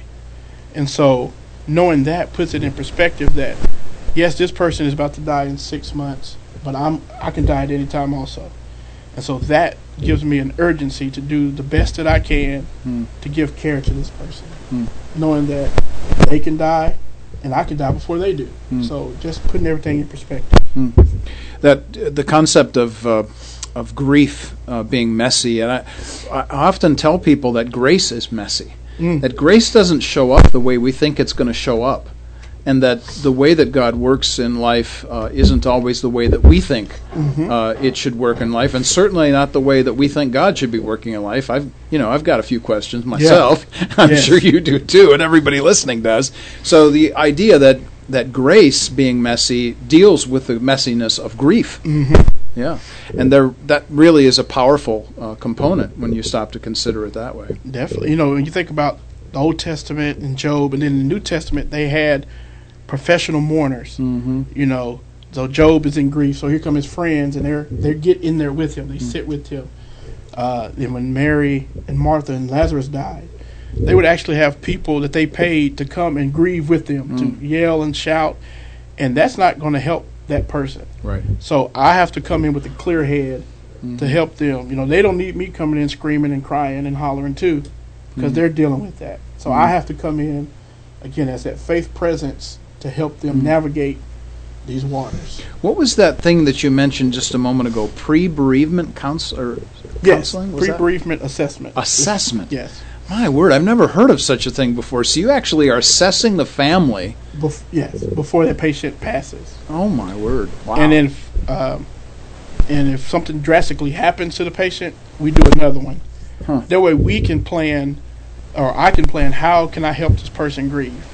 And so, knowing that puts it in perspective that yes, this person is about to die in six months, but I'm I can die at any time also. And so that gives me an urgency to do the best that I can to give care to this person, knowing that they can die and I can die before they do. So just putting everything in perspective. that uh, the concept of uh, of grief uh, being messy, and I, I often tell people that grace is messy. That grace doesn't show up the way we think it's going to show up, and that the way that God works in life uh, isn't always the way that we think uh, it should work in life, and certainly not the way that we think God should be working in life. I've you know I've got a few questions myself. I'm Yes. sure you do too, and everybody listening does. So the idea that that grace being messy deals with the messiness of grief. Mm-hmm. Yeah, and there that really is a powerful uh, component when you stop to consider it that way. Definitely. You know, when you think about the Old Testament and Job, and then the New Testament, they had professional mourners. Mm-hmm. You know, so Job is in grief, so here come his friends, and they're they get in there with him. They mm. sit with him. Uh, and when Mary and Martha and Lazarus died, they would actually have people that they paid to come and grieve with them, to mm. yell and shout, and that's not going to help that person. Right. So I have to come in with a clear head mm-hmm. to help them. You know, they don't need me coming in screaming and crying and hollering too, because mm-hmm. they're dealing with that. So I mm-hmm. have to come in again as that faith presence to help them navigate these waters. What was that thing that you mentioned just a moment ago? Pre-bereavement counsel or Yes, counseling? Was pre-bereavement assessment. assessment. Yes. My word, I've never heard of such a thing before. So you actually are assessing the family. Bef- yes, before the patient passes. Oh my word! Wow. And then, if, um, and if something drastically happens to the patient, we do another one. Huh. That way, we can plan, or I can plan how can I help this person grieve,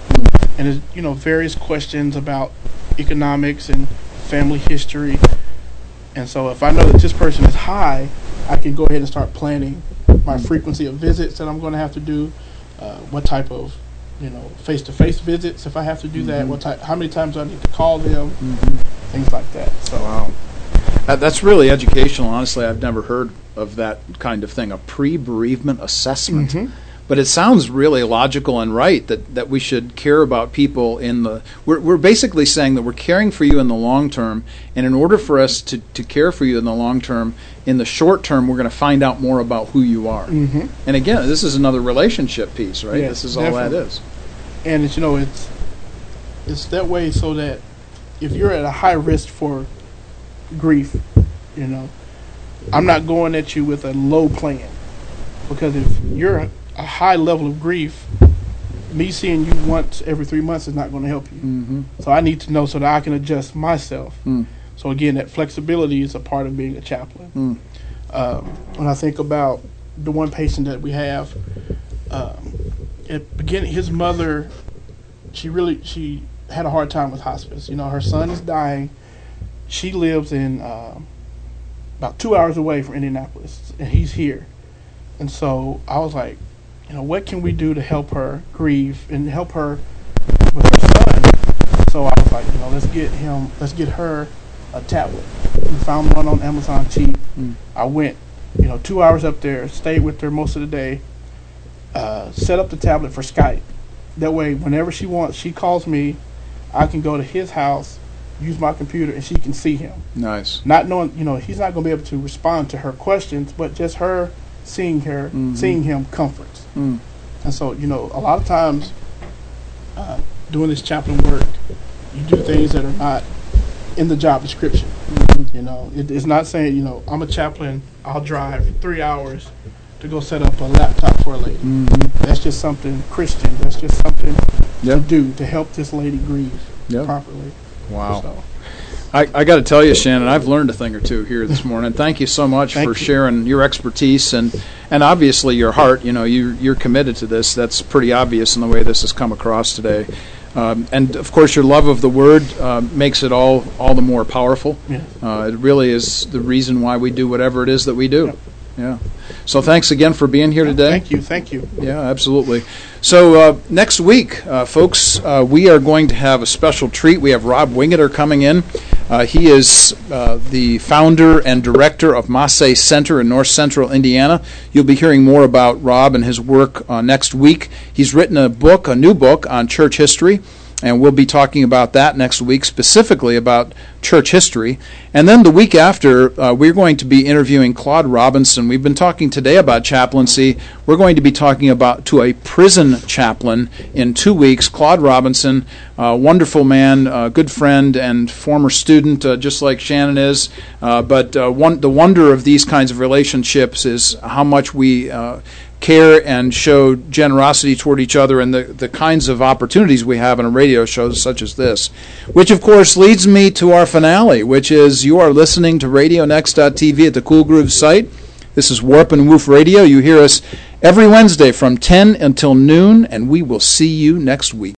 and you know various questions about economics and family history, and so if I know that this person is high, I can go ahead and start planning my frequency of visits that I'm going to have to do, uh, what type of you know face-to-face visits if I have to do that, what type, how many times do I need to call them, things like that. So. Wow. That, that's really educational. Honestly, I've never heard of that kind of thing, a pre-bereavement assessment. Mm-hmm. But it sounds really logical and right that, that we should care about people in the. We're, we're basically saying that we're caring for you in the long term, and in order for us to, to care for you in the long term, in the short term, we're going to find out more about who you are. Mm-hmm. And again, this is another relationship piece, right? Yes, this is all that is. and it's you know it's it's that way so that if you're at a high risk for grief, you know, I'm not going at you with a low plan because if you're a high level of grief, me seeing you once every three months is not going to help you. Mm-hmm. So I need to know so that I can adjust myself. Mm. So again, that flexibility is a part of being a chaplain. Mm. Um, when I think about the one patient that we have, um, at beginning, his mother, she really she had a hard time with hospice. You know, her son is dying. She lives in um about two hours away from Indianapolis, and he's here. And so I was like, you know, what can we do to help her grieve and help her with her son? So I was like, you know, let's get him, let's get her a tablet. We found one on Amazon cheap. Mm. I went, you know, two hours up there, stayed with her most of the day, uh, set up the tablet for Skype. That way, whenever she wants, she calls me. I can go to his house, use my computer, and she can see him. Nice. Not knowing, you know, he's not going to be able to respond to her questions, but just her seeing her, Mhm. seeing him comforts. Mm. And so, you know, a lot of times uh, doing this chaplain work, you do things that are not in the job description. You know, it, it's not saying you know I'm a chaplain. I'll drive three hours to go set up a laptop for a lady. That's just something Christian. That's just something Yeah. to do to help this lady grieve Yeah. properly. Wow. So, I, I got to tell you, Shannon, I've learned a thing or two here this morning. Thank you so much Thank for you. sharing your expertise and, and obviously your heart. You know, you, you're committed to this. That's pretty obvious in the way this has come across today. Um, and of course, your love of the Word uh, makes it all all the more powerful. Yes. Uh, it really is the reason why we do whatever it is that we do. Yep. Yeah. So thanks again for being here today. Thank you. Thank you. Yeah, absolutely. So uh, next week, uh, folks, uh, we are going to have a special treat. We have Rob Wingeter coming in. Uh, he is uh, the founder and director of Massey Center in North Central Indiana. You'll be hearing more about Rob and his work uh, next week. He's written a book, a new book on church history. And we'll be talking about that next week, specifically about church history. And then the week after, uh, we're going to be interviewing Claude Robinson. We've been talking today about chaplaincy. We're going to be talking about to a prison chaplain in two weeks. Claude Robinson, uh, wonderful man, uh, good friend, and former student, uh, just like Shannon is. Uh, but uh, one, the wonder of these kinds of relationships is how much we care and show generosity toward each other and the, the kinds of opportunities we have in a radio show such as this. Which, of course, leads me to our finale, which is you are listening to RadioNext.tv at the Cool Groove site. This is Warp and Woof Radio. You hear us every Wednesday from 10 until noon, and we will see you next week.